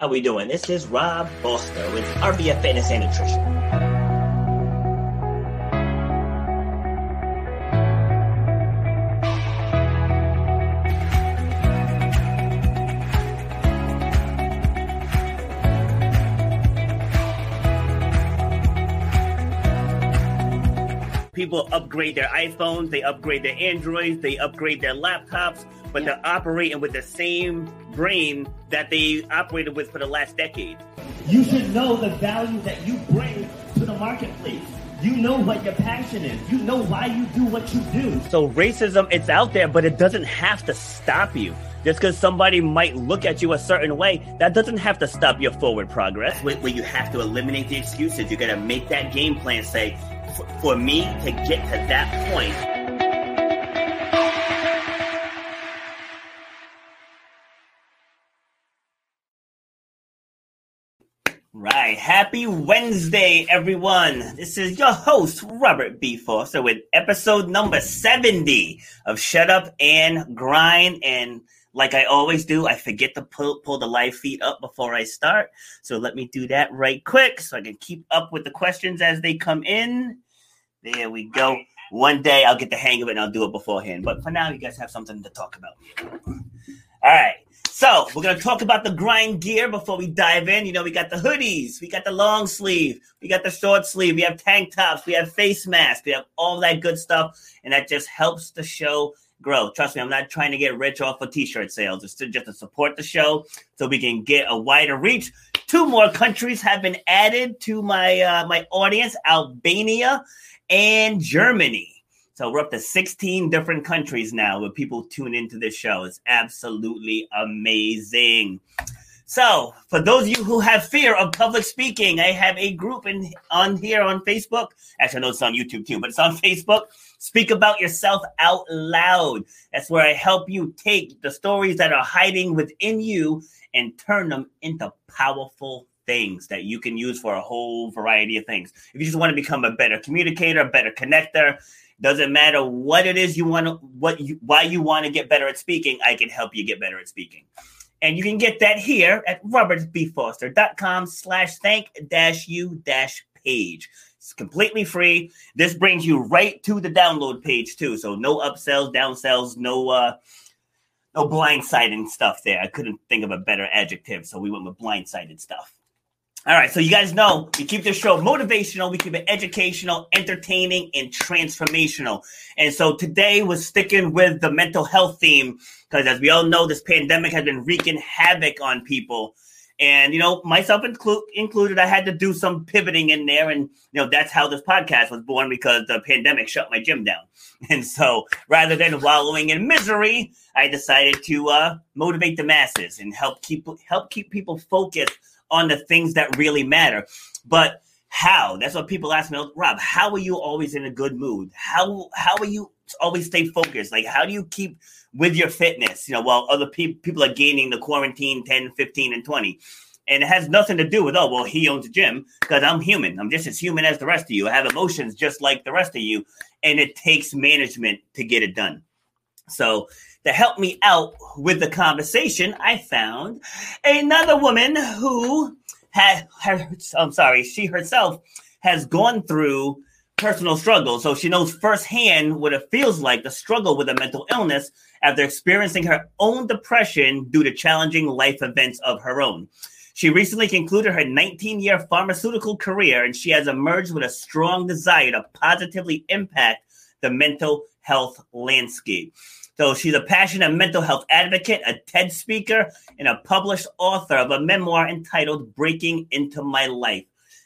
How we doing? This is Rob Foster with RBF Fitness and Nutrition. People upgrade their iPhones, they upgrade their Androids, they upgrade their laptops, but they're operating with the same brain that they operated with for the last decade. You should know the value that you bring to the marketplace. You know what your passion is. You know why you do what you do. So racism, it's out there, but it doesn't have to stop you. Just because somebody might look at you a certain way, that doesn't have to stop your forward progress. Where, where you have to eliminate the excuses. You got to make that game plan. Say, for me to get to that point, Right. Happy Wednesday, everyone. This is your host, Robert B. Foster, with episode number 70 of Shut Up and Grind. And like I always do, I forget to pull, pull the live feed up before I start. So let me do that right quick so I can keep up with the questions as they come in. There we go. One day I'll get the hang of it and I'll do it beforehand. But for now, you guys have something to talk about. All right. So we're gonna talk about the grind gear before we dive in. You know, we got the hoodies, we got the long sleeve, we got the short sleeve, we have tank tops, we have face masks, we have all that good stuff, and that just helps the show grow. Trust me, I'm not trying to get rich off of t-shirt sales. It's just to support the show so we can get a wider reach. Two more countries have been added to my uh, my audience: Albania and Germany. So we're up to 16 different countries now where people tune into this show. It's absolutely amazing. So, for those of you who have fear of public speaking, I have a group in on here on Facebook. Actually, I know it's on YouTube too, but it's on Facebook. Speak about yourself out loud. That's where I help you take the stories that are hiding within you and turn them into powerful things that you can use for a whole variety of things. If you just want to become a better communicator, a better connector, doesn't matter what it is you want to, what you, why you want to get better at speaking. I can help you get better at speaking. And you can get that here at robertbfoster.com slash thank dash you dash page. It's completely free. This brings you right to the download page too. So no upsells, downsells, no uh no blindsiding stuff there. I couldn't think of a better adjective, so we went with blindsided stuff. All right, so you guys know we keep this show motivational, we keep it educational, entertaining, and transformational. And so today we're sticking with the mental health theme because, as we all know, this pandemic has been wreaking havoc on people. And you know, myself inclu- included, I had to do some pivoting in there, and you know that's how this podcast was born because the pandemic shut my gym down. And so, rather than wallowing in misery, I decided to uh, motivate the masses and help keep help keep people focused on the things that really matter. But how? That's what people ask me, Rob. How are you always in a good mood? How how are you always stay focused? Like how do you keep with your fitness? You know, while other pe- people are gaining the quarantine 10, 15, and 20. And it has nothing to do with, oh, well, he owns a gym because I'm human. I'm just as human as the rest of you. I have emotions just like the rest of you. And it takes management to get it done. So to help me out with the conversation, I found another woman who had, I'm sorry, she herself has gone through personal struggle. So she knows firsthand what it feels like to struggle with a mental illness after experiencing her own depression due to challenging life events of her own. She recently concluded her 19 year pharmaceutical career and she has emerged with a strong desire to positively impact the mental health landscape. So she's a passionate mental health advocate, a TED speaker, and a published author of a memoir entitled Breaking Into My Life.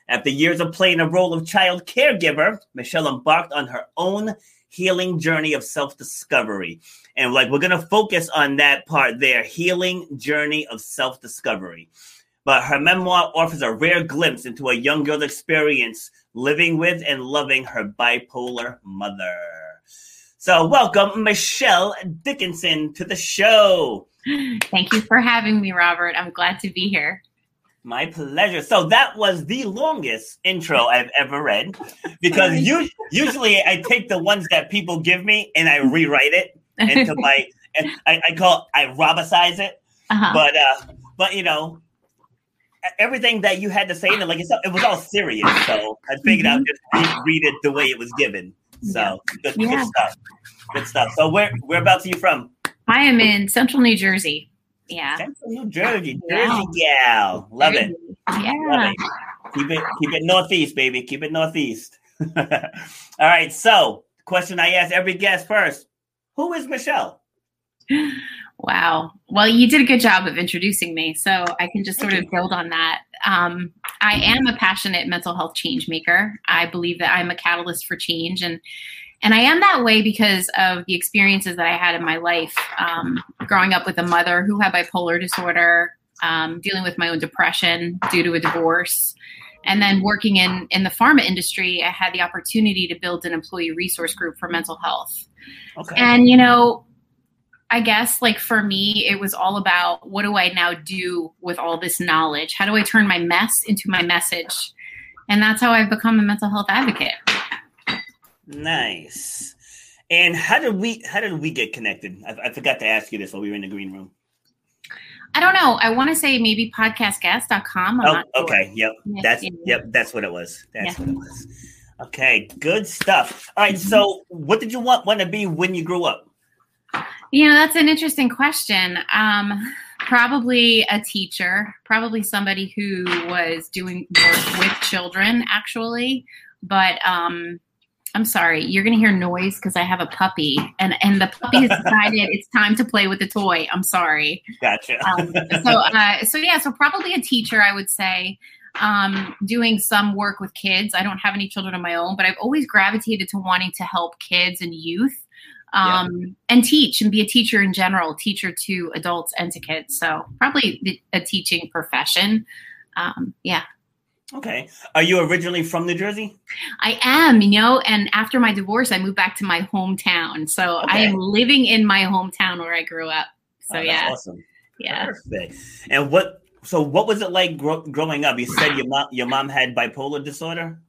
After years of playing a role of child caregiver, Michelle embarked on her own healing journey of self discovery. And like we're going to focus on that part there healing journey of self discovery. But her memoir offers a rare glimpse into a young girl's experience living with and loving her bipolar mother. So, welcome, Michelle Dickinson, to the show. Thank you for having me, Robert. I'm glad to be here. My pleasure. So that was the longest intro I've ever read because you, usually I take the ones that people give me and I rewrite it into my, and I, I call I robicize it. Uh-huh. But uh, but you know, everything that you had to say, and like it's, it was all serious. So I figured mm-hmm. I'd just read it the way it was given. So. Good, yeah. good stuff. Good stuff. So where whereabouts are you from? I am in Central New Jersey. Yeah. Central New Jersey, Jersey gal. Love Jersey. it. Yeah. Love it. Keep it keep it northeast, baby. Keep it northeast. All right. So question I ask every guest first. Who is Michelle? Wow. Well, you did a good job of introducing me, so I can just sort of build on that. Um, I am a passionate mental health change maker. I believe that I'm a catalyst for change, and and I am that way because of the experiences that I had in my life. Um, growing up with a mother who had bipolar disorder, um, dealing with my own depression due to a divorce, and then working in in the pharma industry, I had the opportunity to build an employee resource group for mental health. Okay. And you know, I guess like for me, it was all about what do I now do with all this knowledge? How do I turn my mess into my message? And that's how I've become a mental health advocate. Nice. And how did we how did we get connected? I, I forgot to ask you this while we were in the green room. I don't know. I want to say maybe podcastguest.com. I'm oh, okay. Sure. Yep. That's yep. That's what it was. That's yeah. what it was. Okay. Good stuff. All right, So, what did you want want to be when you grew up? You know, that's an interesting question. Um, probably a teacher, probably somebody who was doing work with children, actually. But um, I'm sorry, you're going to hear noise because I have a puppy, and and the puppy has decided it's time to play with the toy. I'm sorry. Gotcha. Um, so uh, so yeah, so probably a teacher, I would say. Um, doing some work with kids. I don't have any children of my own, but I've always gravitated to wanting to help kids and youth um, yeah. and teach and be a teacher in general, teacher to adults and to kids. So probably a teaching profession. Um, yeah. Okay. Are you originally from New Jersey? I am, you know, and after my divorce, I moved back to my hometown. So okay. I am living in my hometown where I grew up. So oh, yeah. Awesome. Yeah. Perfect. And what, so what was it like gro- growing up? You said your mom, your mom had bipolar disorder?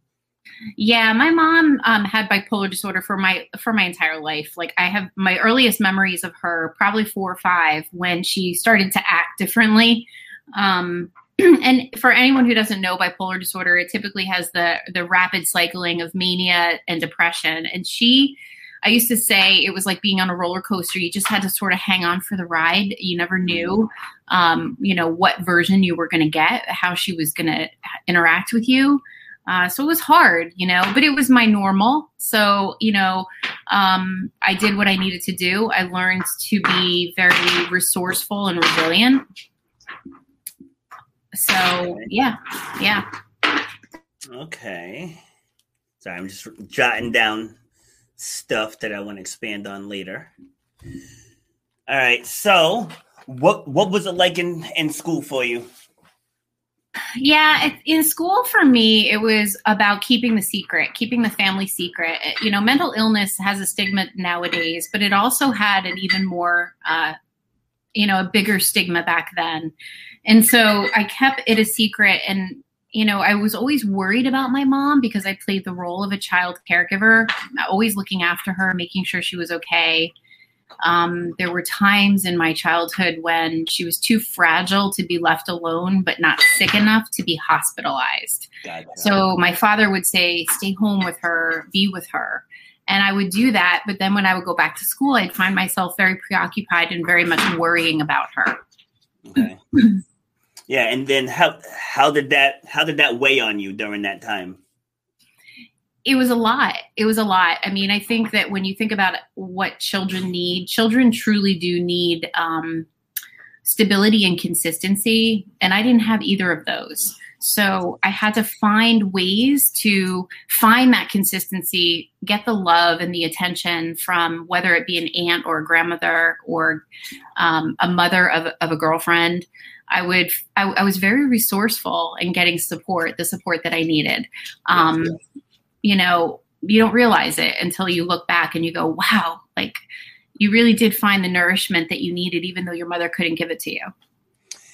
Yeah, my mom um, had bipolar disorder for my for my entire life. Like I have my earliest memories of her, probably four or five, when she started to act differently. Um, and for anyone who doesn't know bipolar disorder, it typically has the the rapid cycling of mania and depression. And she, I used to say it was like being on a roller coaster. You just had to sort of hang on for the ride. You never knew, um, you know, what version you were going to get, how she was going to interact with you. Uh, so it was hard, you know, but it was my normal. So, you know, um, I did what I needed to do. I learned to be very resourceful and resilient so yeah, yeah. Okay. Sorry, I'm just jotting down stuff that I want to expand on later. All right. So, what what was it like in in school for you? Yeah, in school for me, it was about keeping the secret, keeping the family secret. You know, mental illness has a stigma nowadays, but it also had an even more, uh, you know, a bigger stigma back then. And so I kept it a secret. And, you know, I was always worried about my mom because I played the role of a child caregiver, always looking after her, making sure she was okay. Um, there were times in my childhood when she was too fragile to be left alone, but not sick enough to be hospitalized. Gotcha. So my father would say, Stay home with her, be with her. And I would do that. But then when I would go back to school, I'd find myself very preoccupied and very much worrying about her. Okay. Yeah, and then how how did that how did that weigh on you during that time? It was a lot. It was a lot. I mean, I think that when you think about what children need, children truly do need um, stability and consistency, and I didn't have either of those. So I had to find ways to find that consistency, get the love and the attention from whether it be an aunt or a grandmother or um, a mother of, of a girlfriend. I would I, I, was very resourceful in getting support, the support that I needed. Um, you know, you don't realize it until you look back and you go, wow, like you really did find the nourishment that you needed, even though your mother couldn't give it to you.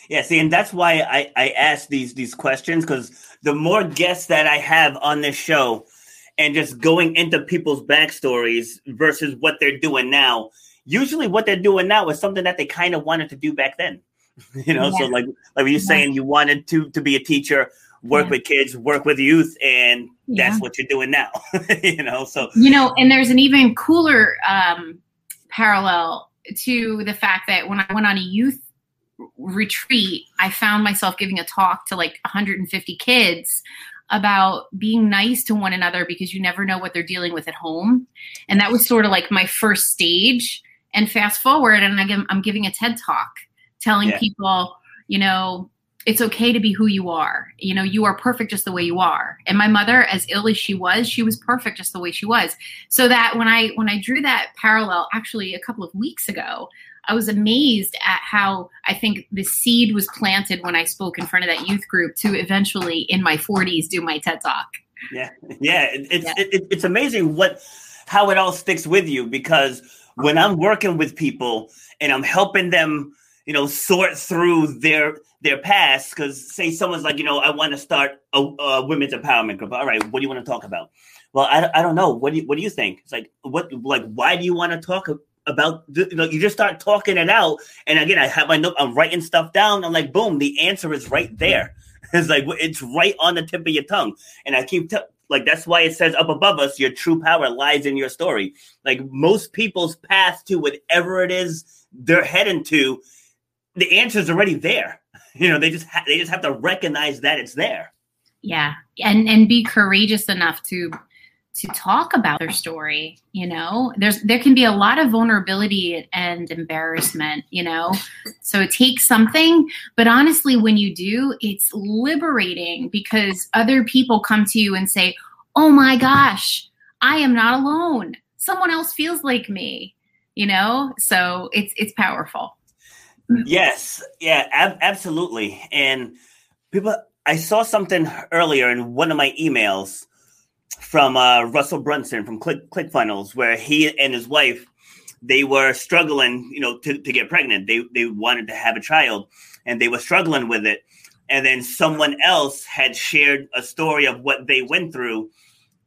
Yeah, see, and that's why I, I ask these these questions because the more guests that I have on this show and just going into people's backstories versus what they're doing now, usually what they're doing now is something that they kind of wanted to do back then. You know, yeah. so like like you're yeah. saying you wanted to to be a teacher, work yeah. with kids, work with youth, and that's what you're doing now. you know, so you know, and there's an even cooler um, parallel to the fact that when I went on a youth retreat, I found myself giving a talk to like 150 kids about being nice to one another because you never know what they're dealing with at home. And that was sort of like my first stage. And fast forward, and I am giving a TED talk telling yeah. people, you know, it's okay to be who you are. You know, you are perfect just the way you are. And my mother, as ill as she was, she was perfect just the way she was. So that when I when I drew that parallel, actually a couple of weeks ago, I was amazed at how I think the seed was planted when I spoke in front of that youth group to eventually in my 40s do my TED talk. Yeah, yeah, it's yeah. It, it's amazing what how it all sticks with you because when I'm working with people and I'm helping them, you know, sort through their their past. Because say someone's like, you know, I want to start a, a women's empowerment group. All right, what do you want to talk about? Well, I, I don't know. What do you, what do you think? It's like what like why do you want to talk about you know you just start talking it out and again i have my note i'm writing stuff down i'm like boom the answer is right there it's like it's right on the tip of your tongue and i keep t- like that's why it says up above us your true power lies in your story like most people's path to whatever it is they're heading to the answer is already there. You know they just ha- they just have to recognize that it's there. Yeah. And and be courageous enough to to talk about their story you know? There's there can be a lot of vulnerability and embarrassment you know? So it takes something but honestly when you do it's liberating because other people come to you and say oh my gosh i am not alone. Someone else feels like me you know? So it's it's powerful yes yeah ab- absolutely and people i saw something earlier in one of my emails from uh, Russell Brunson from Click ClickFunnels, where he and his wife they were struggling, you know, to, to get pregnant. They they wanted to have a child, and they were struggling with it. And then someone else had shared a story of what they went through,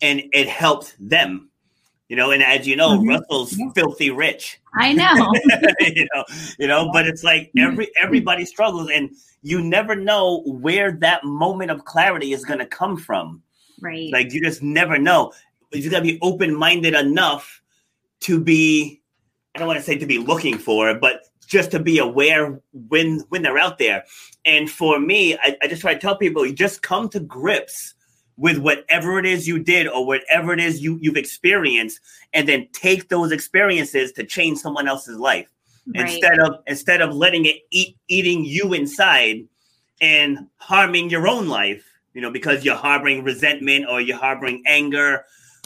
and it helped them. You know, and as you know, mm-hmm. Russell's yeah. filthy rich. I know. you know, you know, but it's like every everybody struggles, and you never know where that moment of clarity is going to come from. Right. Like you just never know. You just gotta be open minded enough to be. I don't want to say to be looking for, but just to be aware when when they're out there. And for me, I, I just try to tell people, you just come to grips with whatever it is you did or whatever it is you, you've experienced, and then take those experiences to change someone else's life. Right. Instead of instead of letting it eat eating you inside and harming your own life you know, because you're harboring resentment or you're harboring anger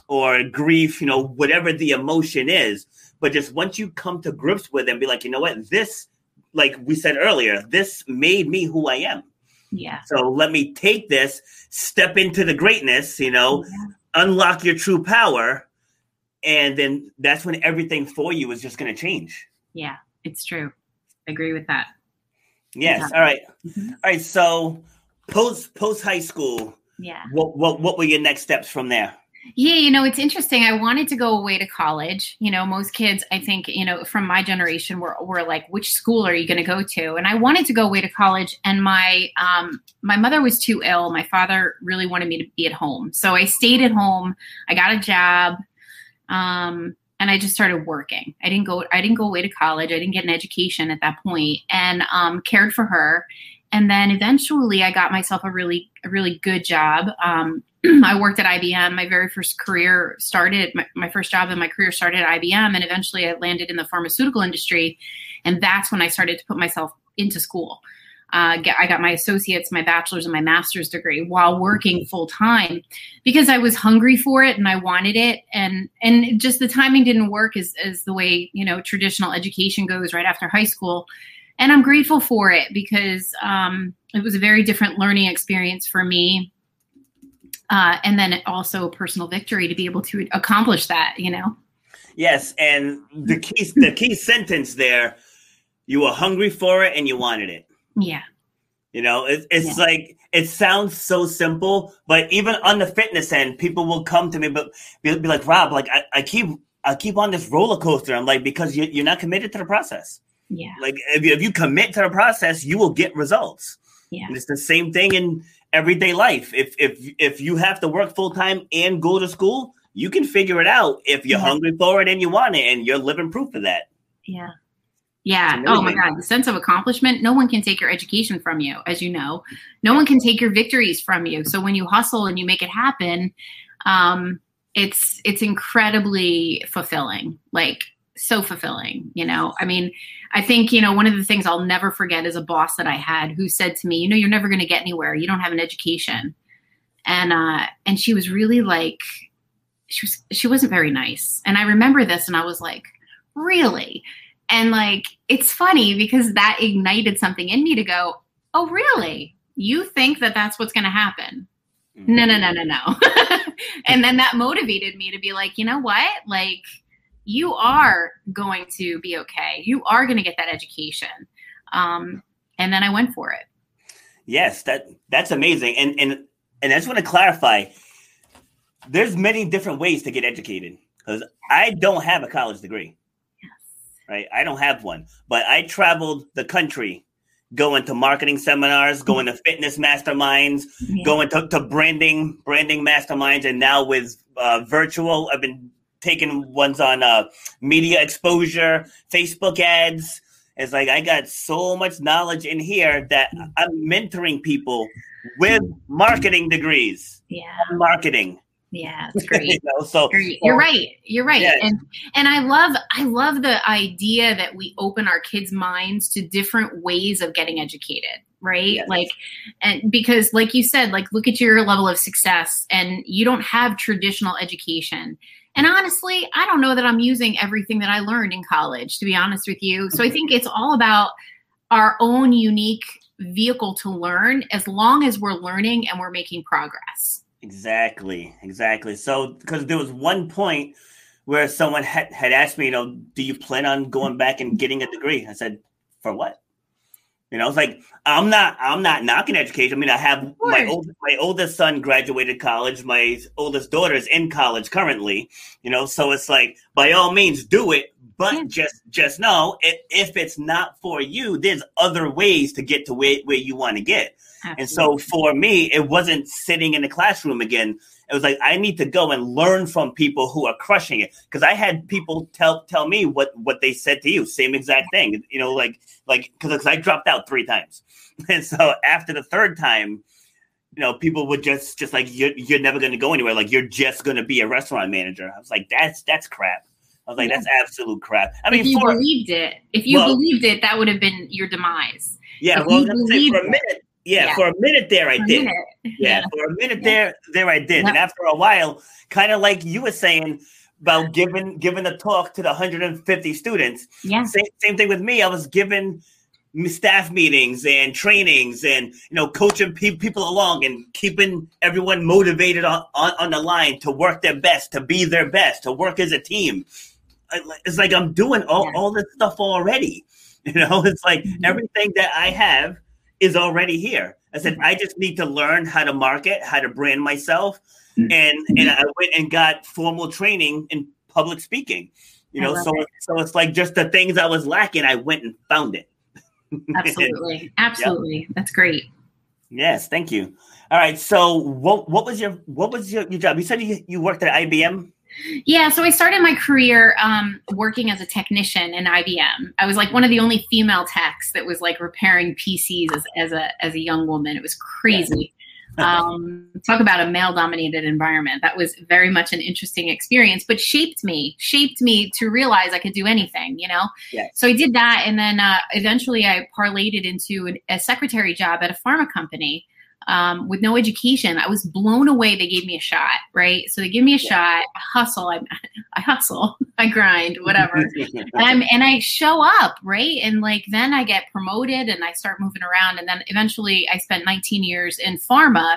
or grief, you know, whatever the emotion is. But just once you come to grips with it and be like, you know what, this, like we said earlier, this made me who I am. Yeah. So let me take this, step into the greatness, you know, yeah. unlock your true power. And then that's when everything for you is just going to change. Yeah, it's true. I agree with that. Yes. Yeah. All right. mm-hmm. All right. So post post high school. Yeah. What what what were your next steps from there? Yeah, you know, it's interesting. I wanted to go away to college. You know, most kids, I think, you know, from my generation were, were like, which school are you going to go to? And I wanted to go away to college. And my, um, my mother was too ill. My father really wanted me to be at home. So I stayed at home. I got a job. Um, and I just started working. I didn't go, I didn't go away to college. I didn't get an education at that point and, um, cared for her and then eventually I got myself a really a really good job. Um, I worked at IBM. My very first career started my, my first job in my career started at IBM, and eventually I landed in the pharmaceutical industry, and that's when I started to put myself into school. Uh, I got my associates, my bachelor's, and my master's degree while working full time because I was hungry for it and I wanted it, and and just the timing didn't work as as the way you know traditional education goes right after high school and I'm grateful for it because um, it was a very different learning experience for me. Uh, and then also a personal victory to be able to accomplish that, you know. Yes, and the key the key sentence there, you were hungry for it and you wanted it. Yeah. You know, it, it's yeah. like it sounds so simple, but even on the fitness end, people will come to me, but be, be like, Rob, like I, I keep I keep on this roller coaster. I'm like, because you, you're not committed to the process. Yeah. Like if you, if you commit to the process, you will get results. Yeah. And it's the same thing in everyday life. If if if you have to work full time and go to school, you can figure it out if you're Yeah. hungry for it and you want it, and you're living proof of that. Yeah. Yeah. Oh my. God. The sense of accomplishment. No one can take your education from you, as you know. No one can take your victories from you. So when you hustle and you make it happen, um, it's it's incredibly fulfilling. Like so fulfilling. You know. I mean, I think you know one of the things I'll never forget is a boss that I had who said to me, "You know, you're never going to get anywhere. You don't have an education." And uh, and she was really like, she was she wasn't very nice. And I remember this, and I was like, really and like it's funny because that ignited something in me to go oh really you think that that's what's going to happen no no no no no and then that motivated me to be like you know what like you are going to be okay you are going to get that education um, and then i went for it Yes, that that's amazing. And and and I just want to clarify. There's many different ways to get educated because I don't have a college degree. Right, I don't have one, but I traveled the country, going to marketing seminars, going to fitness masterminds, Yeah. going to, to branding branding masterminds, and now with uh, virtual, I've been taking ones on uh, media exposure, Facebook ads. It's like I got so much knowledge in here that I'm mentoring people with marketing degrees. yeah Marketing, yeah it's great you know. So You're, you're right. You're right. Yeah. And and I love I love the idea that we open our kids' minds to different ways of getting educated, right? Yes. Like and because like you said, like look at your level of success and you don't have traditional education. And honestly, I don't know that I'm using everything that I learned in college, to be honest with you. So I think it's all about our own unique vehicle to learn as long as we're learning and we're making progress. Exactly, exactly. So, because there was one point where someone had, had asked me, you know, do you plan on going back and getting a degree? I said, for what? You know, it's like I'm not, I'm not knocking education. I mean, I have my old, my oldest son graduated college. My oldest daughter is in college currently. You know, so it's like by all means do it, but Yeah. just just know if, if it's not for you, there's other ways to get to where, where you want to get. And so for me, it wasn't sitting in the classroom again. It was like I need to go and learn from people who are crushing it. Because I had people tell tell me what what they said to you, same exact thing. You know, like like because I dropped out three times, and so after the third time, you know, people would just just like you're you're never going to go anywhere. Like you're just going to be a restaurant manager. I was like, that's that's crap. I was like, Yeah. that's absolute crap. I mean, if you for believed it, if you Well- believed it, that would have been your demise. yeah, if well, I was gonna say, for a minute, yeah, Yeah. for a minute there, I For did. Yeah, Yeah. for a minute there, there I did, and after a while, kind of like you were saying about giving giving a talk to the 150 students. Yeah. Same, same thing with me. I was giving staff meetings and trainings, and you know, coaching pe- people along and keeping everyone motivated on, on on the line to work their best, to be their best, to work as a team. It's like I'm doing all, Yeah. all this stuff already. You know, it's like Mhm. everything that I have is already here. I said I just need to learn how to market, how to brand myself, Mm-hmm. and and I went and got formal training in public speaking. You know, so so it's like just the things I was lacking, I went and found it. Absolutely. Absolutely. That's great. yes, thank you. All right, so what what was your what was your, your job? You said you, you worked at IBM. Yeah, so I started my career um, working as a technician in IBM. I was like one of the only female techs that was like repairing PCs as, as a as a young woman. It was crazy. um, talk about a male dominated environment. That was very much an interesting experience, but shaped me, shaped me to realize I could do anything. You know. Yes. So I did that, and then uh, eventually I parlayed it into an, a secretary job at a pharma company um, with no education. I was blown away. They gave me a shot, right? So they give me a Yeah. shot. I hustle. I, I hustle. I grind. Whatever. and I'm and I show up, right? And like then I get promoted and I start moving around. And then eventually I spent 19 years in pharma.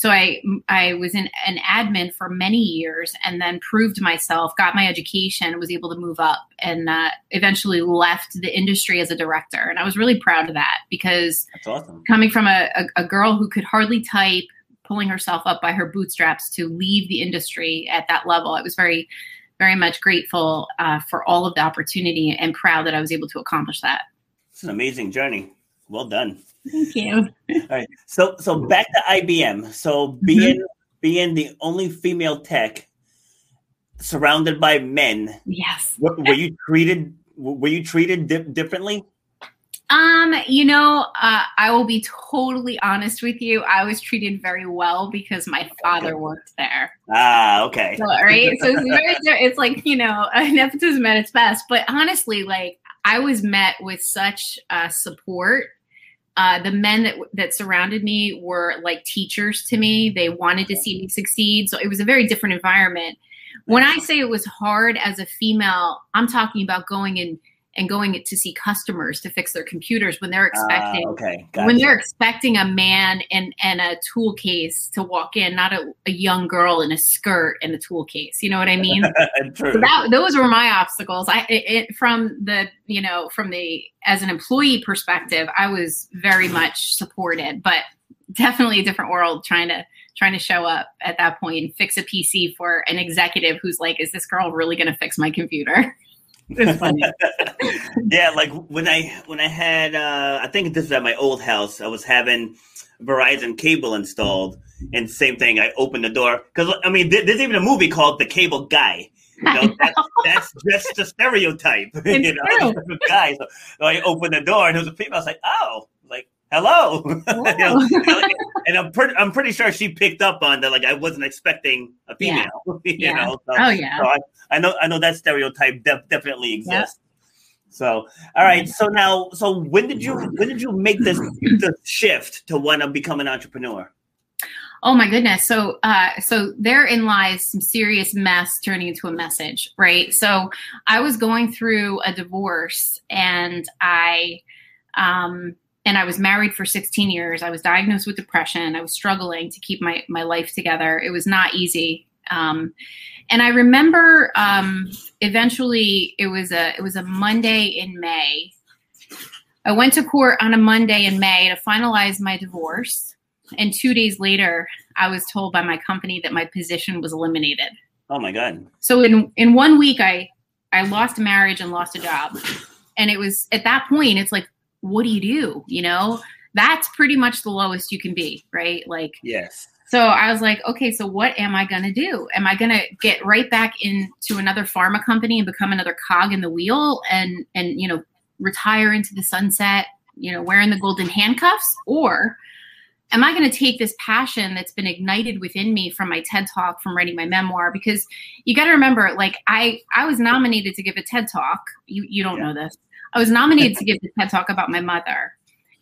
So I I was in an admin for many years and then proved myself, got my education, was able to move up, and uh, eventually left the industry as a director. And I was really proud of that because awesome. coming from a, a, a girl who could hardly type, pulling herself up by her bootstraps to leave the industry at that level, it was very very much grateful uh, for all of the opportunity and proud that I was able to accomplish that. It's an amazing journey. Well done. Thank you. All right. So so back to IBM. So being mm-hmm. being the only female tech surrounded by men. Yes. Were, were you treated were you treated di- differently? Um, you know, uh, I will be totally honest with you. I was treated very well because my father worked there. Ah, okay. So, right. So it's very, it's like you know, nepotism at its best. But honestly, like I was met with such uh, support. Uh, the men that that surrounded me were like teachers to me. They wanted to see me succeed. So it was a very different environment. When I say it was hard as a female, I'm talking about going in and going to see customers to fix their computers when they're ah, expecting uh, okay, gotcha. when they're expecting a man and and a tool case to walk in, not a, a young girl in a skirt and a tool case. You know what I mean? True. So that, those were my obstacles. I it, it, from the you know from the as an employee perspective, I was very much supported, but definitely a different world trying to trying to show up at that point and fix a PC for an executive who's like, is this girl really going to fix my computer? yeah, like when I when I had uh I think this was at my old house. I was having Verizon cable installed, and same thing. I opened the door because I mean, there's even a movie called The Cable Guy. You know, that's, that's just a stereotype. It's you know, guy. So, so I opened the door, and there was a female. I was like, oh, like hello. you know, and I'm pretty, I'm pretty sure she picked up on that. Like I wasn't expecting a female. Yeah. you yeah. know. So, oh yeah. So I, I, know, I know that stereotype de- definitely exists. So, all right. So now, so when did you when did you make this the shift to want to become an entrepreneur? Oh my goodness. So, uh, so therein lies some serious mess turning into a message, right? So, I was going through a divorce, and I, um, and I was married for 16 years. I was diagnosed with depression. I was struggling to keep my my life together. It was not easy. Um, and I remember um, eventually it was a it was a Monday in May. I went to court on a Monday in May to finalize my divorce, and two days later, I was told by my company that my position was eliminated. Oh my god! So in in one week, I I lost a marriage and lost a job, and it was at that point, it's like, what do you do? You know, that's pretty much the lowest you can be, right? Like, yes. So I was like, okay, so what am I going to do? Am I going to get right back into another pharma company and become another cog in the wheel and and you know retire into the sunset, you know, wearing the golden handcuffs or am I going to take this passion that's been ignited within me from my TED Talk from writing my memoir because you got to remember like I I was nominated to give a TED Talk. You you don't yeah. know this. I was nominated to give the TED Talk about my mother.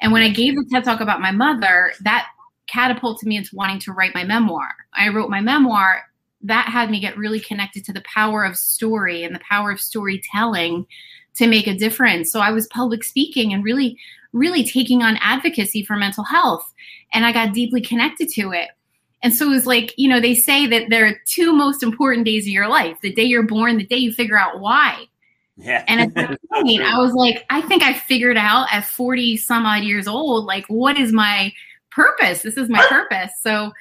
And when I gave the TED Talk about my mother, that catapulted me into wanting to write my memoir. I wrote my memoir. That had me get really connected to the power of story and the power of storytelling to make a difference. So I was public speaking and really, really taking on advocacy for mental health. And I got deeply connected to it. And so it was like, you know, they say that there are two most important days of your life the day you're born, the day you figure out why. Yeah. And at that point, I was like, I think I figured out at 40 some odd years old, like, what is my purpose. This is my purpose. So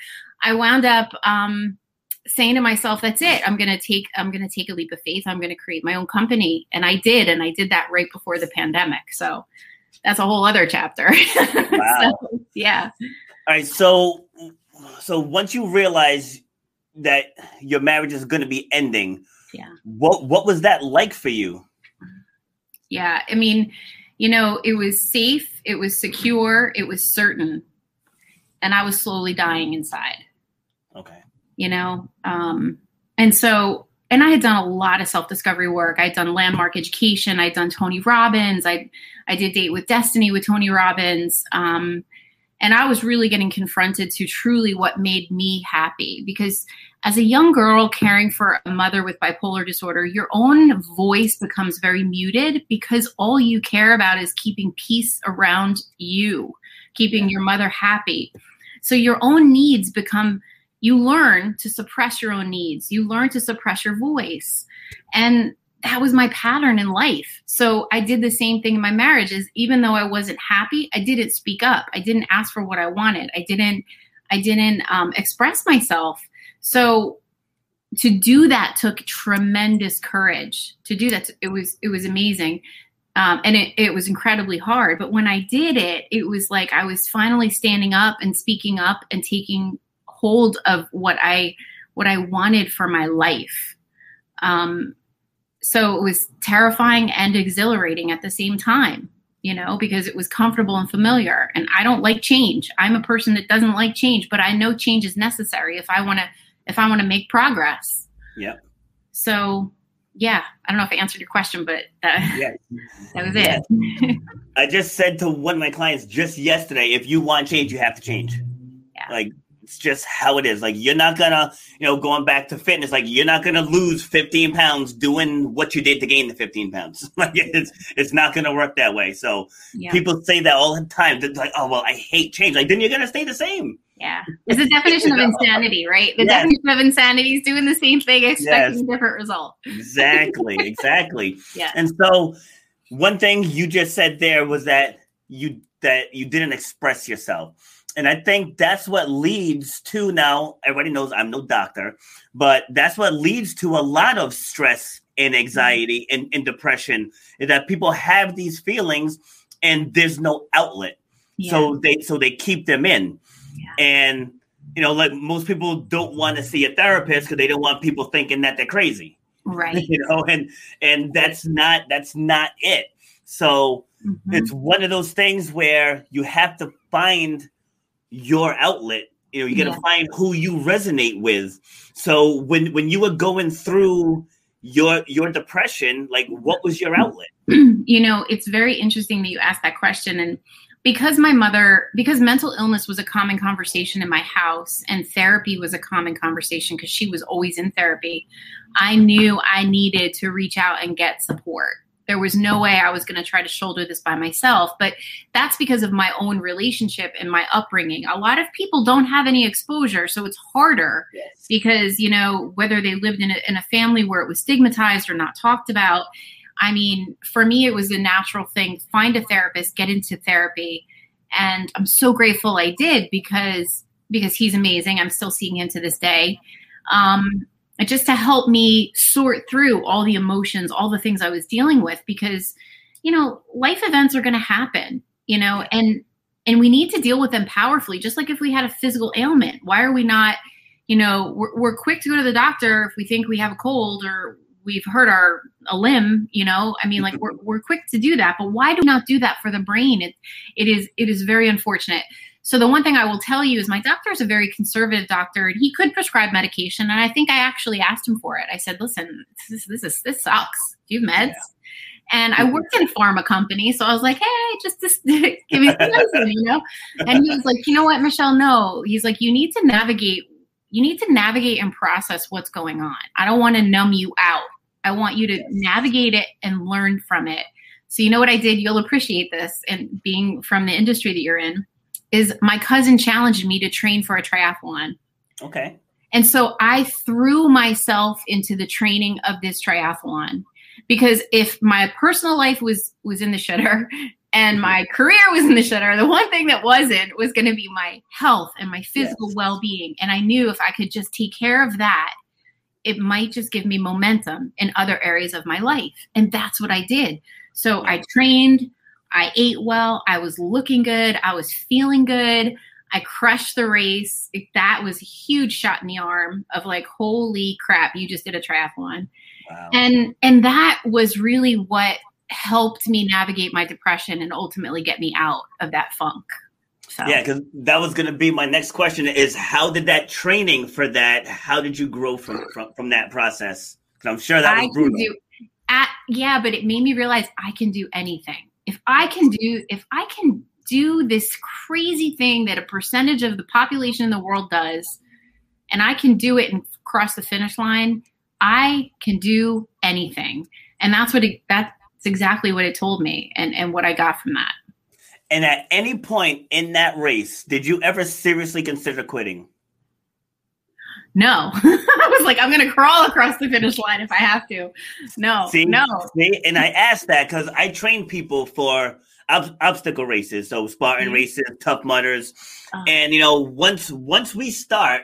I wound up um, saying to myself, that's it. I'm going to take, I'm going to take a leap of faith. I'm going to create my own company. And I did. And I did that right before the pandemic. So that's a whole other chapter. Wow. so, yeah. All right. So, so once you realize that your marriage is going to be ending, yeah. What, what was that like for you? Yeah. I mean, you know, it was safe, it was secure, it was certain and I was slowly dying inside. Okay. You know, um, and so, and I had done a lot of self discovery work. I'd done landmark education. I'd done Tony Robbins. I I did date with destiny with Tony Robbins. Um, and I was really getting confronted to truly what made me happy because as a young girl caring for a mother with bipolar disorder, your own voice becomes very muted because all you care about is keeping peace around you, keeping your mother happy. So your own needs become, you learn to suppress your own needs, you learn to suppress your voice. And that was my pattern in life. So I did the same thing in my marriage is even though I wasn't happy, I didn't speak up. I didn't ask for what I wanted. I didn't I didn't um, express myself. So to do that took tremendous courage. To do that it was it was amazing. Um, and it, it was incredibly hard. But when i did it it was like i was finally standing up and speaking up and taking hold of what i what i wanted for my life. Um, so it was terrifying and exhilarating at the same time you know because it was comfortable and familiar. And i don't like change. I'm a person that doesn't like change but i know change is necessary if i want to if I want to make progress. Yeah. So yeah, I don't know if I answered your question, but that, yeah. that was it. I just said to one of my clients just yesterday, if you want change, you have to change. Yeah. Like it's just how it is. Like you're not gonna, you know, going back to fitness, like you're not gonna lose 15 pounds doing what you did to gain the 15 pounds. like it's it's not gonna work that way. So yeah. people say that all the time. They're like, oh well, I hate change. Like then you're gonna stay the same. Yeah. It's a definition of insanity, right? The yes. definition of insanity is doing the same thing, expecting yes. a different result. exactly. Exactly. yeah. And so one thing you just said there was that you that you didn't express yourself. And I think that's what leads to now, everybody knows I'm no doctor, but that's what leads to a lot of stress and anxiety and, and depression is that people have these feelings and there's no outlet. Yeah. So they so they keep them in. And you know, like most people don't want to see a therapist because they don't want people thinking that they're crazy. Right. You know, and and that's not that's not it. So mm-hmm. it's one of those things where you have to find your outlet. You know, you got to yeah. find who you resonate with. So when when you were going through your your depression, like what was your outlet? You know, it's very interesting that you asked that question and because my mother because mental illness was a common conversation in my house and therapy was a common conversation because she was always in therapy i knew i needed to reach out and get support there was no way i was going to try to shoulder this by myself but that's because of my own relationship and my upbringing a lot of people don't have any exposure so it's harder yes. because you know whether they lived in a, in a family where it was stigmatized or not talked about I mean, for me, it was a natural thing. Find a therapist, get into therapy. And I'm so grateful I did because because he's amazing. I'm still seeing him to this day. Um, just to help me sort through all the emotions, all the things I was dealing with, because you know, life events are going to happen. You know, and and we need to deal with them powerfully. Just like if we had a physical ailment, why are we not? You know, we're, we're quick to go to the doctor if we think we have a cold or we've hurt our a limb you know i mean like we're, we're quick to do that but why do we not do that for the brain it, it is it is very unfortunate so the one thing i will tell you is my doctor is a very conservative doctor and he could prescribe medication and i think i actually asked him for it i said listen this, this is this sucks do you have meds yeah. And I worked in a pharma company, so I was like, "Hey, just, just give me some medicine," you know. And he was like, "You know what, Michelle? No." He's like, "You need to navigate. You need to navigate and process what's going on. I don't want to numb you out. I want you to navigate it and learn from it. So, you know what I did? You'll appreciate this. And being from the industry that you're in, is my cousin challenged me to train for a triathlon. Okay. And so I threw myself into the training of this triathlon because if my personal life was was in the shitter and mm-hmm. my career was in the shitter, the one thing that wasn't was going to be my health and my physical yes. well-being. And I knew if I could just take care of that, it might just give me momentum in other areas of my life. And that's what I did. So I trained, I ate well, I was looking good, I was feeling good. I crushed the race. That was a huge shot in the arm of like, holy crap, you just did a triathlon. Wow. And and that was really what helped me navigate my depression and ultimately get me out of that funk. So. Yeah, because that was going to be my next question: is how did that training for that? How did you grow from from, from that process? Because I'm sure that was brutal. Do, at, yeah, but it made me realize I can do anything. If I can do, if I can do this crazy thing that a percentage of the population in the world does, and I can do it and cross the finish line, I can do anything. And that's what it, that's exactly what it told me, and and what I got from that. And at any point in that race, did you ever seriously consider quitting? No. I was like, I'm going to crawl across the finish line if I have to. No, see, no. See? And I asked that because I train people for ob- obstacle races, so Spartan mm-hmm. races, Tough Mudders, uh-huh. and you know, once once we start,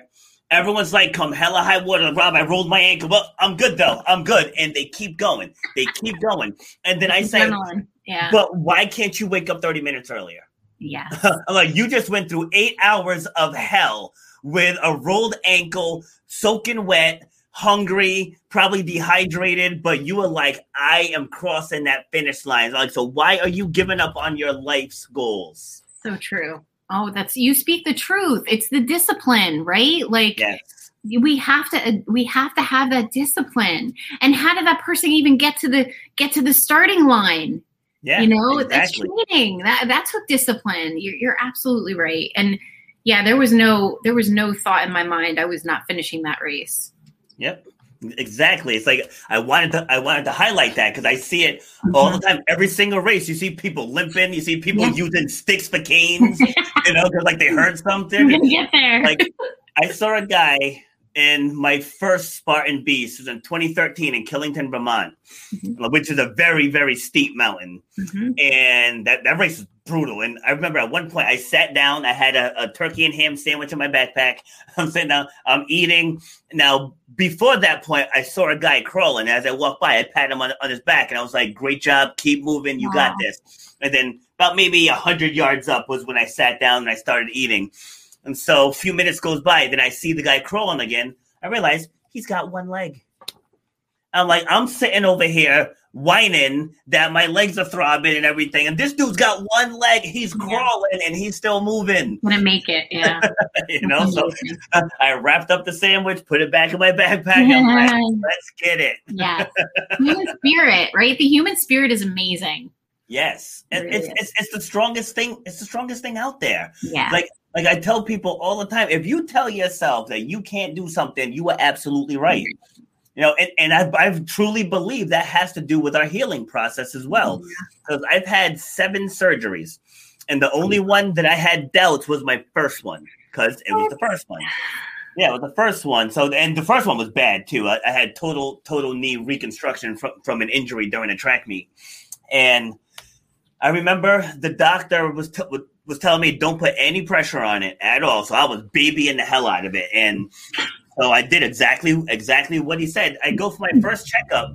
Everyone's like, come hella high water, Rob. I rolled my ankle, but I'm good though. I'm good. And they keep going. They keep going. And then I say. Yeah. but why can't you wake up 30 minutes earlier? yeah. Like, you just went through eight hours of hell with a rolled ankle, soaking wet, hungry, probably dehydrated, but you were like, I am crossing that finish line. Like, so why are you giving up on your life's goals? So true. Oh, that's you speak the truth. It's the discipline, right? Like Yes. we have to we have to have that discipline. And how did that person even get to the get to the starting line? Yeah. you know, exactly. that's training. That that's what discipline. You're you're absolutely right. And yeah, there was no there was no thought in my mind I was not finishing that race. Yep. Exactly. It's like I wanted to I wanted to highlight that because I see it all the mm-hmm. time. Every single race, you see people limping, you see people Yeah. using sticks for canes, you know, because like they heard I'm something. gonna get there. Like I saw a guy in my first Spartan Beast it was in 2013 in Killington, Vermont, which is a very, very steep mountain. Mhm. And that, that race was brutal. And I remember at one point I sat down, I had a, a turkey and ham sandwich in my backpack. I'm sitting down, I'm eating. Now, before that point, I saw a guy crawling. As I walked by, I pat him on, on his back and I was like, great job, keep moving, you got this. And then about maybe a hundred yards up was when I sat down and I started eating. And so a few minutes goes by, then I see the guy crawling again. I realize he's got one leg. I'm like, I'm sitting over here whining that my legs are throbbing and everything, and this dude's got one leg. He's Yeah. crawling and he's still moving. gonna make it. Yeah. You know, so I wrapped up the sandwich, put it back in my backpack. I'm like, let's get it. yes. Human spirit, right? The human spirit is amazing. Yes, It really it's, is. it's it's the strongest thing. It's the strongest thing out there. Yeah. Like like I tell people all the time, if you tell yourself that you can't do something, you are absolutely right. You know, and, and I, I've truly believe that has to do with our healing process as well. Mm-hmm. Because I've had seven surgeries, and the only mm-hmm. one that I had doubts was my first one because it was the first one. Yeah, it was the first one. So, and the first one was bad too. I, I had total total knee reconstruction from from an injury during a track meet, and I remember the doctor was t- was telling me don't put any pressure on it at all. So I was babying the hell out of it, and so I did exactly exactly what he said. I go for my first checkup.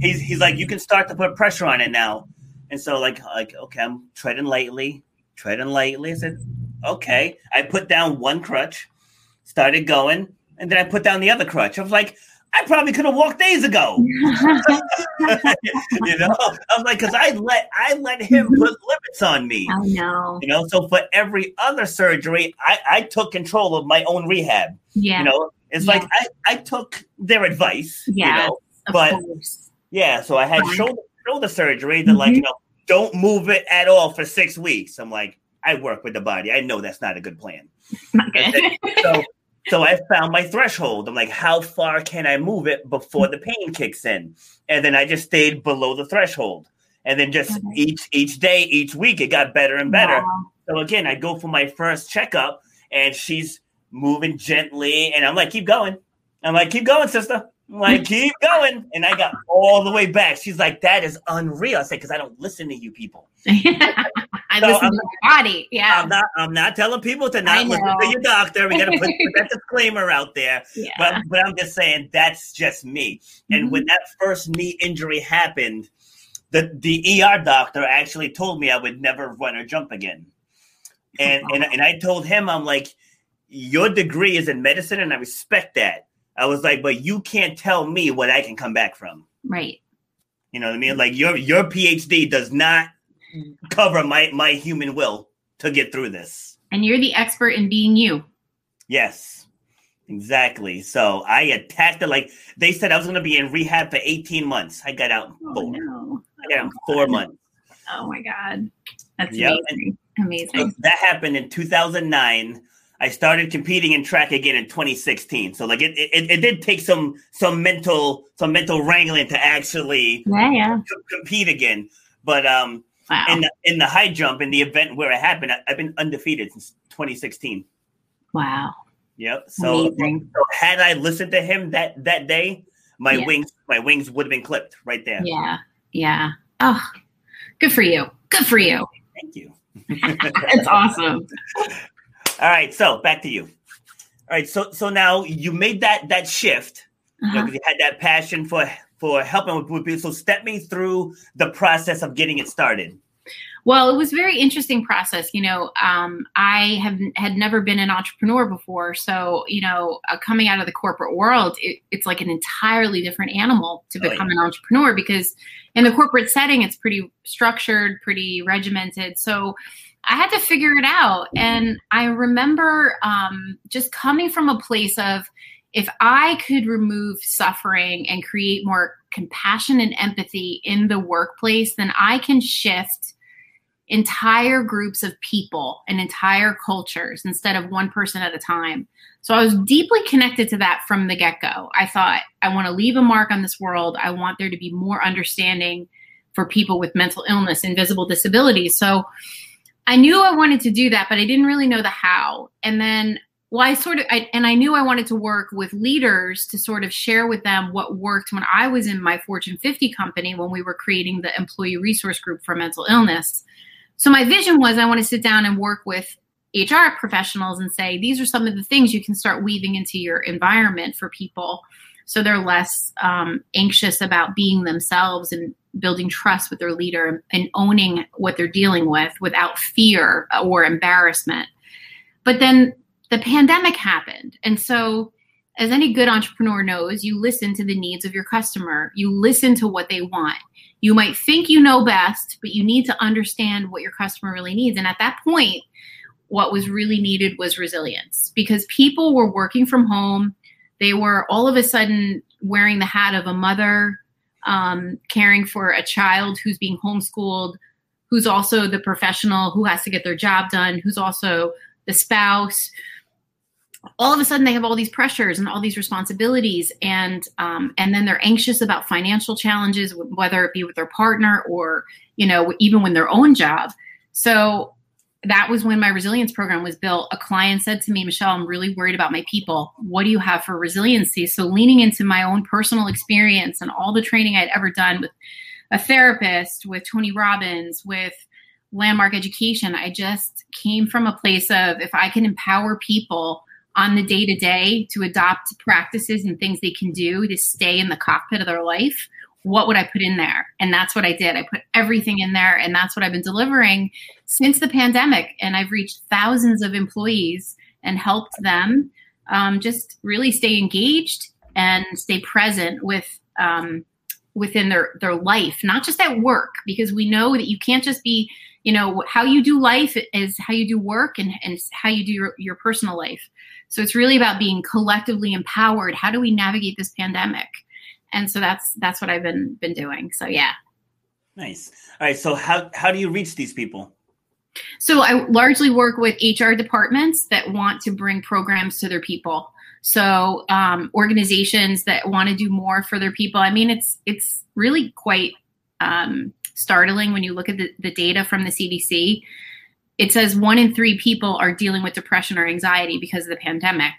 He's he's like, you can start to put pressure on it now, and so like like okay, I'm treading lightly, treading lightly. I said, okay. I put down one crutch, started going, and then I put down the other crutch. I was like. I probably could have walked days ago. you know, I was like, because I let I let him put limits on me. I know. You know, so for every other surgery, I, I took control of my own rehab. Yeah. You know, it's Yeah. like I, I took their advice. Yeah. You know, but- course. yeah. So I had shoulder shoulder surgery that like Mhm. you know don't move it at all for six weeks. I'm like, I work with the body. I know that's not a good plan. Not good. So so I found my threshold. I'm like, how far can I move it before the pain kicks in? And then I just stayed below the threshold. And then just mm-hmm. each each day, each week, it got better and better. Wow. So again, I go for my first checkup, and she's moving gently, and I'm like, keep going. I'm like, keep going, sister. I'm like, keep going. And I got all the way back. She's like, that is unreal. I said, because I don't listen to you people. I So listen I'm- to my body. Yeah. I'm not. I'm not telling people to not listen to your doctor. We got to put, put that disclaimer out there. yeah. But but I'm just saying that's just me. And Mhm. when that first knee injury happened, the the ER doctor actually told me I would never run or jump again. And and and I told him I'm like, your degree is in medicine, and I respect that. I was like, but you can't tell me what I can come back from. right. You know what I mean? Like your your PhD does not cover my my human will to get through this. And you're the expert in being you. Yes, exactly. So I attacked it like they said I was going to be in rehab for 18 months. I got out in Oh, four. no. I got out in four months. Oh my God. That's Yep. amazing. So Amazing. that happened in 2009. I started competing in track again in 2016. So like it, it, it did take some some mental some mental wrangling to actually Yeah, yeah. compete again. But um, Wow. in the, in the high jump in the event where it happened, I, I've been undefeated since 2016. wow. Yep. So had I listened to him that that day, my Yeah. wings my wings would have been clipped right there. Yeah. Yeah. Oh, good for you. Good for you. Thank you. It's awesome. All right, so back to you. All right, so so now you made that that shift. Uh-huh. You, know, you had that passion for for helping with people. So step me through the process of getting it started. Well, it was a very interesting process. You know, um, I have had never been an entrepreneur before, so you know, uh, coming out of the corporate world, it, it's like an entirely different animal to become oh, yeah. an entrepreneur because in the corporate setting, it's pretty structured, pretty regimented. So I had to figure it out, and I remember um, just coming from a place of if I could remove suffering and create more compassion and empathy in the workplace, then I can shift entire groups of people and entire cultures instead of one person at a time. So I was deeply connected to that from the get go. I thought, I want to leave a mark on this world. I want there to be more understanding for people with mental illness, invisible disabilities. So I knew I wanted to do that, but I didn't really know the how. And then well i sort of I, and i knew i wanted to work with leaders to sort of share with them what worked when i was in my fortune 50 company when we were creating the employee resource group for mental illness. So my vision was i want to sit down and work with hr professionals and say these are some of the things you can start weaving into your environment for people so they're less um, anxious about being themselves and building trust with their leader and owning what they're dealing with without fear or embarrassment. But then the pandemic happened. And so, as any good entrepreneur knows, you listen to the needs of your customer, you listen to what they want. You might think you know best, but you need to understand what your customer really needs. And at that point, what was really needed was resilience because people were working from home. They were all of a sudden wearing the hat of a mother, um, caring for a child who's being homeschooled, who's also the professional who has to get their job done, who's also the spouse, all of a sudden they have all these pressures and all these responsibilities and um, and then they're anxious about financial challenges whether it be with their partner or you know even when their own job. So that was when my resilience program was built. A client said to me michelle i'm really worried about my people. What do you have for resiliency? So leaning into my own personal experience and all the training i'd ever done with a therapist with tony robbins with landmark education i just came from a place of if i can empower people on the day to day to adopt practices and things they can do to stay in the cockpit of their life, what would I put in there? And that's what I did. I put everything in there, and that's what I've been delivering since the pandemic. And I've reached thousands of employees and helped them um, just really stay engaged and stay present with um, within their their life, not just at work, because we know that you can't just be you know how you do life is how you do work and, and how you do your, your personal life so it's really about being collectively empowered. How do we navigate this pandemic? And so that's that's what i've been been doing. So yeah. Nice. All right. So how how do you reach these people? So i largely work with hr departments that want to bring programs to their people. So um, organizations that want to do more for their people. I mean it's it's really quite um, startling when you look at the, the data from the CDC. It says one in three people are dealing with depression or anxiety because of the pandemic.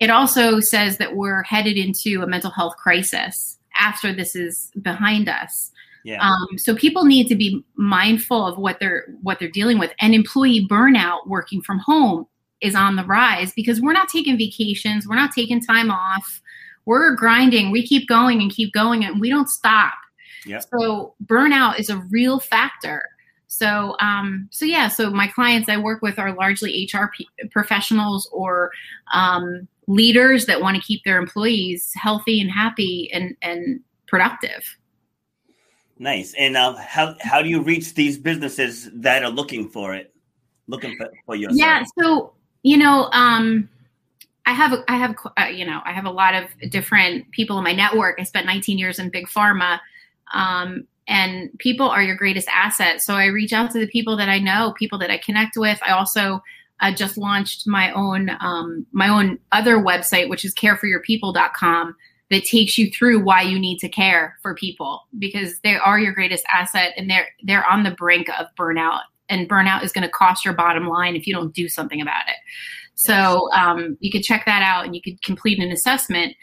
It also says that we're headed into a mental health crisis after this is behind us. Yeah. Um, so people need to be mindful of what they're what they're dealing with, and employee burnout working from home is on the rise because we're not taking vacations, we're not taking time off, we're grinding, we keep going and keep going, and we don't stop. Yeah. So burnout is a real factor. So, um, so yeah. So my clients I work with are largely HR professionals or um, leaders that want to keep their employees healthy and happy and and productive. Nice. And uh, how how do you reach these businesses that are looking for it, looking for, for your? Yeah. So you know, um, I have I have uh, you know I have a lot of different people in my network. I spent 19 years in big pharma. Um, and people are your greatest asset. So I reach out to the people that I know, people that I connect with. I also uh, just launched my own um, my own other website, which is careforyourpeople.com, that takes you through why you need to care for people because they are your greatest asset and they're they're on the brink of burnout. And burnout is going to cost your bottom line if you don't do something about it. So um, you could check that out and you could complete an assessment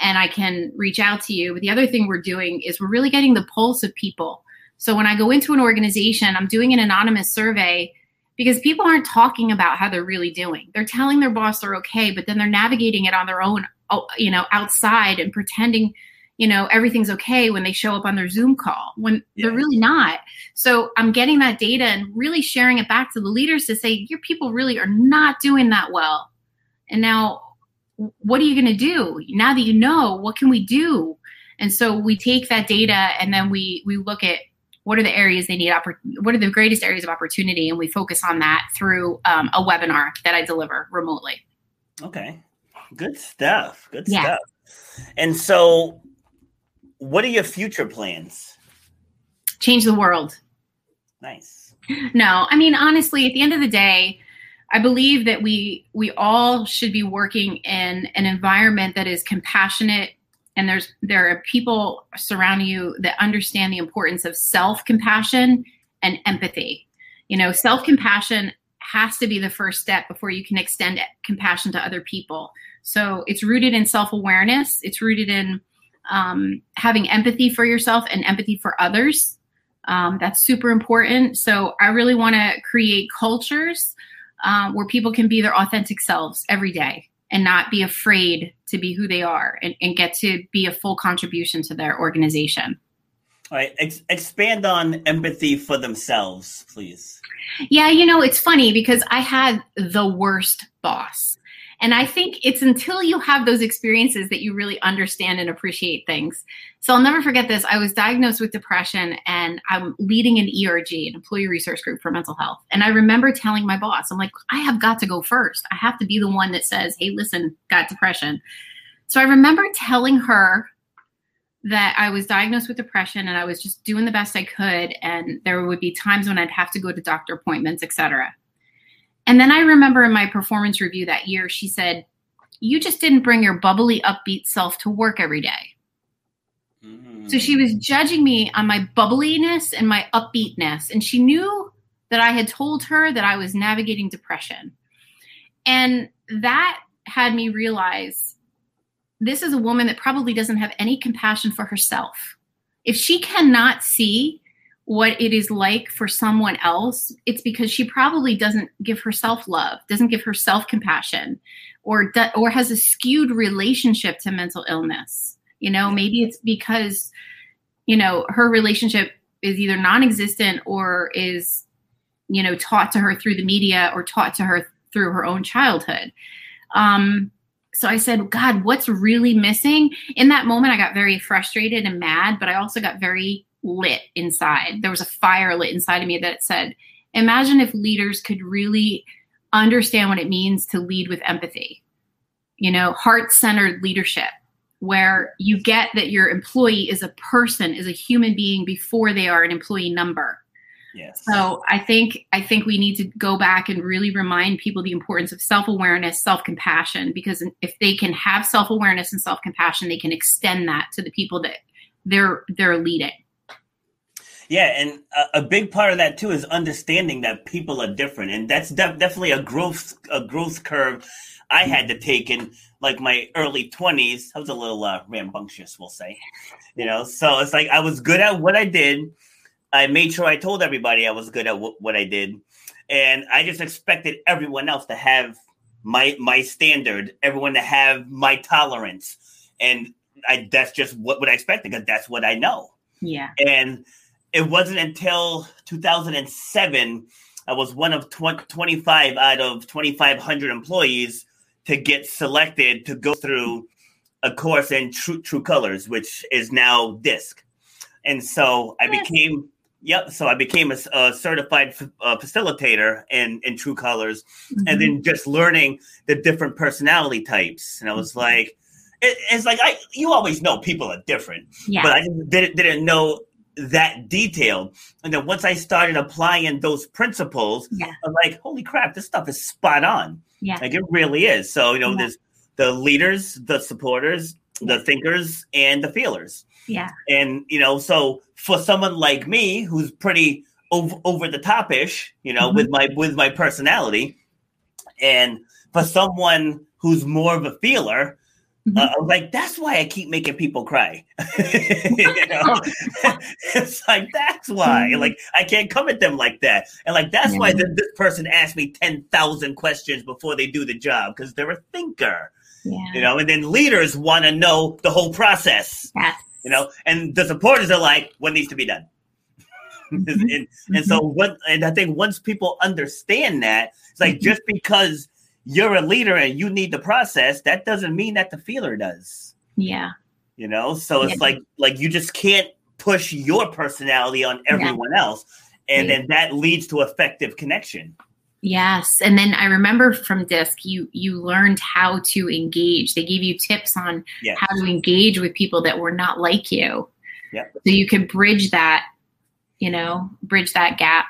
and I can reach out to you. But the other thing we're doing is we're really getting the pulse of people. So when I go into an organization, I'm doing an anonymous survey because people aren't talking about how they're really doing. They're telling their boss they're okay, but then they're navigating it on their own, oh, you know, outside and pretending, you know, everything's okay when they show up on their Zoom call when yeah. they're really not. So I'm getting that data and really sharing it back to the leaders to say, your people really are not doing that well. And now, what are you going to do? Now that you know, what can we do? And so we take that data and then we we look at what are the areas they need what are the greatest areas of opportunity and we focus on that through um, a webinar that i deliver remotely. Okay. Good stuff. Good yeah. stuff. And so what are your future plans? Change the world. Nice. No i mean honestly at the end of the day i believe that we we all should be working in an environment that is compassionate and there's there are people surrounding you that understand the importance of self-compassion and empathy. You know self-compassion has to be the first step before you can extend compassion to other people. So it's rooted in self-awareness. It's rooted in um, having empathy for yourself and empathy for others. Um, that's super important. So i really want to create cultures um, where people can be their authentic selves every day and not be afraid to be who they are and, and get to be a full contribution to their organization. All right, Ex- expand on empathy for themselves, please. Yeah, you know, it's funny because I had the worst boss. And I think it's until you have those experiences that you really understand and appreciate things. So I'll never forget this. I was diagnosed with depression and I'm leading an ERG, an employee resource group for mental health. And I remember telling my boss, I'm like, I have got to go first. I have to be the one that says, hey, listen, got depression. So I remember telling her that I was diagnosed with depression and I was just doing the best I could. And there would be times when I'd have to go to doctor appointments, etc. And then I remember in my performance review that year, she said, You just didn't bring your bubbly, upbeat self to work every day. Mm-hmm. So she was judging me on my bubbliness and my upbeatness. And she knew that I had told her that I was navigating depression. And that had me realize this is a woman that probably doesn't have any compassion for herself. If she cannot see what it is like for someone else, it's because she probably doesn't give herself love, doesn't give herself compassion, or or has a skewed relationship to mental illness. You know, maybe it's because you know her relationship is either non-existent or is you know taught to her through the media or taught to her through her own childhood. Um, so I said, God, what's really missing? In that moment, I got very frustrated and mad, but I also got very lit inside. There was a fire lit inside of me that said, imagine if leaders could really understand what it means to lead with empathy, you know, heart centered leadership, where you get that your employee is a person, is a human being before they are an employee number. Yes. So I think I think we need to go back and really remind people the importance of self-awareness, self-compassion because if they can have self-awareness and self-compassion, they can extend that to the people that they're they're leading. Yeah, and a, a, big part of that too is understanding that people are different, and that's de- definitely a growth a growth curve I had to take in like my early twenties. I was a little uh, rambunctious, we'll say, you know. So it's like I was good at what I did. I made sure I told everybody I was good at w- what I did, and I just expected everyone else to have my my standard, everyone to have my tolerance, and I that's just what, what I expected because that's what I know. Yeah, and it wasn't until 2007 I was one of 20, 25 out of 2,500 employees to get selected to go through a course in True, True Colors, which is now DISC. And so I became, yep. So I became a, a certified f- uh, facilitator in, in True Colors, mm-hmm. and then just learning the different personality types. And I was mm-hmm. like, it, it's like I, you always know people are different, yeah. but I didn't, didn't know that detailed. And then once I started applying those principles, yeah. I'm like, holy crap, this stuff is spot on. Yeah. Like it really is. So, you know, yeah. there's the leaders, the supporters, the thinkers, and the feelers. Yeah. And, you know, so for someone like me who's pretty over, over the top ish, you know, mm-hmm. with my with my personality, and for someone who's more of a feeler, Mm-hmm. Uh, like that's why I keep making people cry. it's like that's why. Mm-hmm. Like I can't come at them like that, and like that's why the, this person asked me ten thousand questions before they do the job because they're a thinker. Yeah. You know, and then leaders want to know the whole process. Yes. You know, and the supporters are like, what needs to be done. Mm-hmm. and, and so mm-hmm. what? And I think once people understand that, it's like mm-hmm. just because you're a leader and you need the process, that doesn't mean that the feeler does. Yeah. You know, so it's yeah. like like you just can't push your personality on everyone yeah. else. And then that leads to effective connection. Yes, and then I remember from DISC, you you learned how to engage. They gave you tips on yes. how to engage with people that were not like you. Yeah. So you could bridge that, you know, bridge that gap.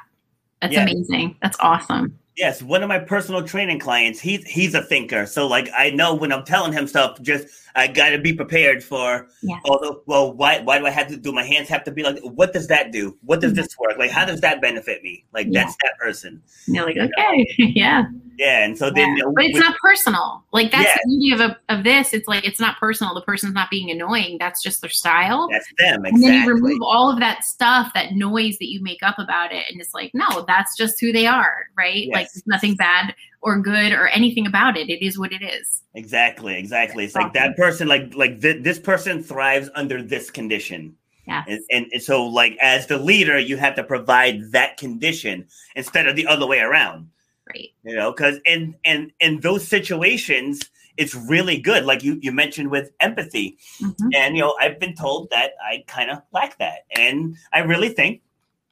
That's amazing. That's awesome. Yes, one of my personal training clients, he's he's a thinker. So like I know when I'm telling him stuff, just I gotta be prepared for yeah. although well, why why do I have to do my hands have to be like what does that do? What does mm-hmm. this work? Like how does that benefit me? Like yeah. that's that person. You're like, okay, yeah. Yeah, and so then, yeah. know, but it's with, not personal. Like that's yeah. the beauty of a, of this. It's like it's not personal. The person's not being annoying. That's just their style. That's them. Exactly. And then you remove all of that stuff, that noise that you make up about it, and it's like, no, that's just who they are, right? Yes. Like there's nothing bad or good or anything about it. It is what it is. Exactly, exactly. It's like that person, like like th- this person thrives under this condition. Yeah. And, and, and so, like as the leader, you have to provide that condition instead of the other way around Right. You know, because in in in those situations, it's really good. Like you you mentioned with empathy, mm-hmm. and you know, I've been told that I kind of lack that, and I really think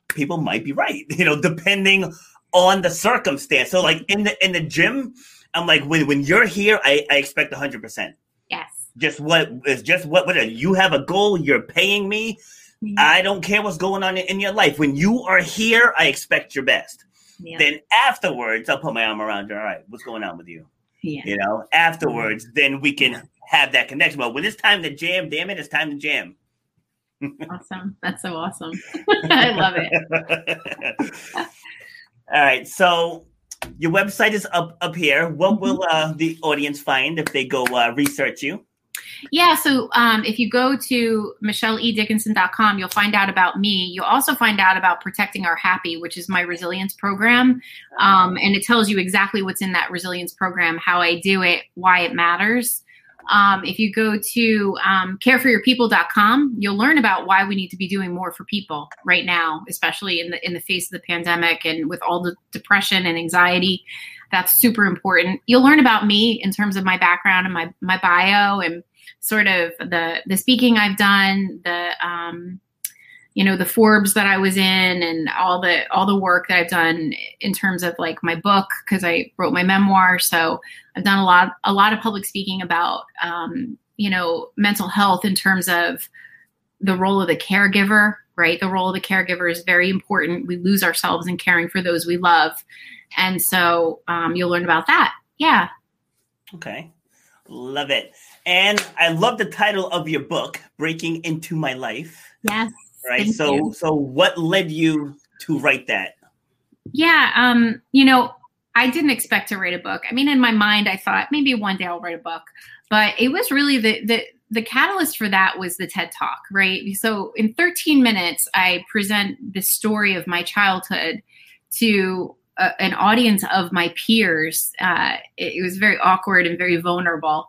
people might be right. You know, depending on the circumstance. So, like in the in the gym, I'm like, when when you're here, I, I expect hundred percent. Yes. Just what is just what what you have a goal. You're paying me. Mm-hmm. I don't care what's going on in your life. When you are here, I expect your best. Yeah. Then afterwards, I'll put my arm around you. All right, what's going on with you? Yeah. You know, afterwards, then we can have that connection. But when it's time to jam, damn it, it's time to jam. awesome. That's so awesome. I love it. All right. So your website is up up here. What will mm-hmm. uh, the audience find if they go uh, research you? Yeah, so um, if you go to michelleedickinson.com, you'll find out about me. You'll also find out about Protecting Our Happy, which is my resilience program. Um, and it tells you exactly what's in that resilience program, how I do it, why it matters. Um, if you go to um, careforyourpeople.com, you'll learn about why we need to be doing more for people right now, especially in the in the face of the pandemic and with all the depression and anxiety. That's super important. You'll learn about me in terms of my background and my my bio and sort of the the speaking I've done, the um, you know the Forbes that I was in, and all the all the work that I've done in terms of like my book because I wrote my memoir. So I've done a lot a lot of public speaking about um, you know mental health in terms of the role of the caregiver. Right, the role of the caregiver is very important. We lose ourselves in caring for those we love, and so um, you'll learn about that. Yeah. Okay. Love it. And I love the title of your book, Breaking into My Life. Yes. Right. So you. so what led you to write that? Yeah, um, you know, I didn't expect to write a book. I mean, in my mind I thought maybe one day I'll write a book. But it was really the the the catalyst for that was the TED Talk, right? So in 13 minutes I present the story of my childhood to a, an audience of my peers. Uh, it, it was very awkward and very vulnerable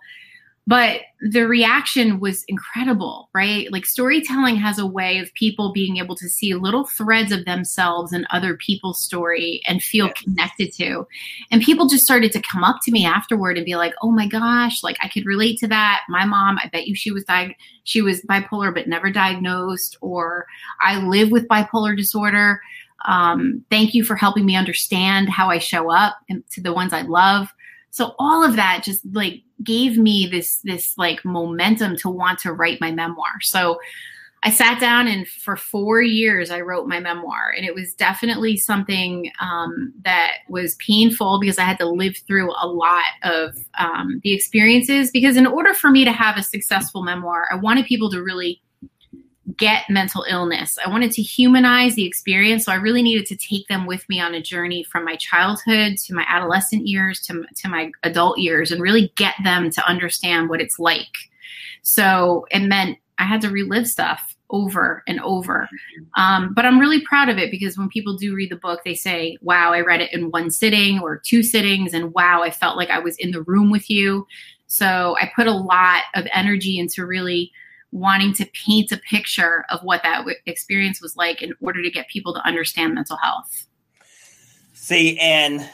but the reaction was incredible right? Like storytelling has a way of people being able to see little threads of themselves in other people's story and feel connected to. And people just started to come up to me afterward and be like oh my gosh like i could relate to that. My mom i bet you she was diag- she was bipolar but never diagnosed or i live with bipolar disorder. Um, thank you for helping me understand how i show up and to the ones i love. So all of that just like gave me this this like momentum to want to write my memoir. So i sat down and for four years i wrote my memoir. And it was definitely something um, that was painful because i had to live through a lot of um, the experiences. Because in order for me to have a successful memoir i wanted people to really get mental illness. I wanted to humanize the experience. So I really needed to take them with me on a journey from my childhood to my adolescent years to, to my adult years and really get them to understand what it's like. So it meant I had to relive stuff over and over. Um, but I'm really proud of it because when people do read the book, they say, wow, I read it in one sitting or two sittings, and wow, I felt like I was in the room with you. So I put a lot of energy into really wanting to paint a picture of what that experience was like in order to get people to understand mental health. See, and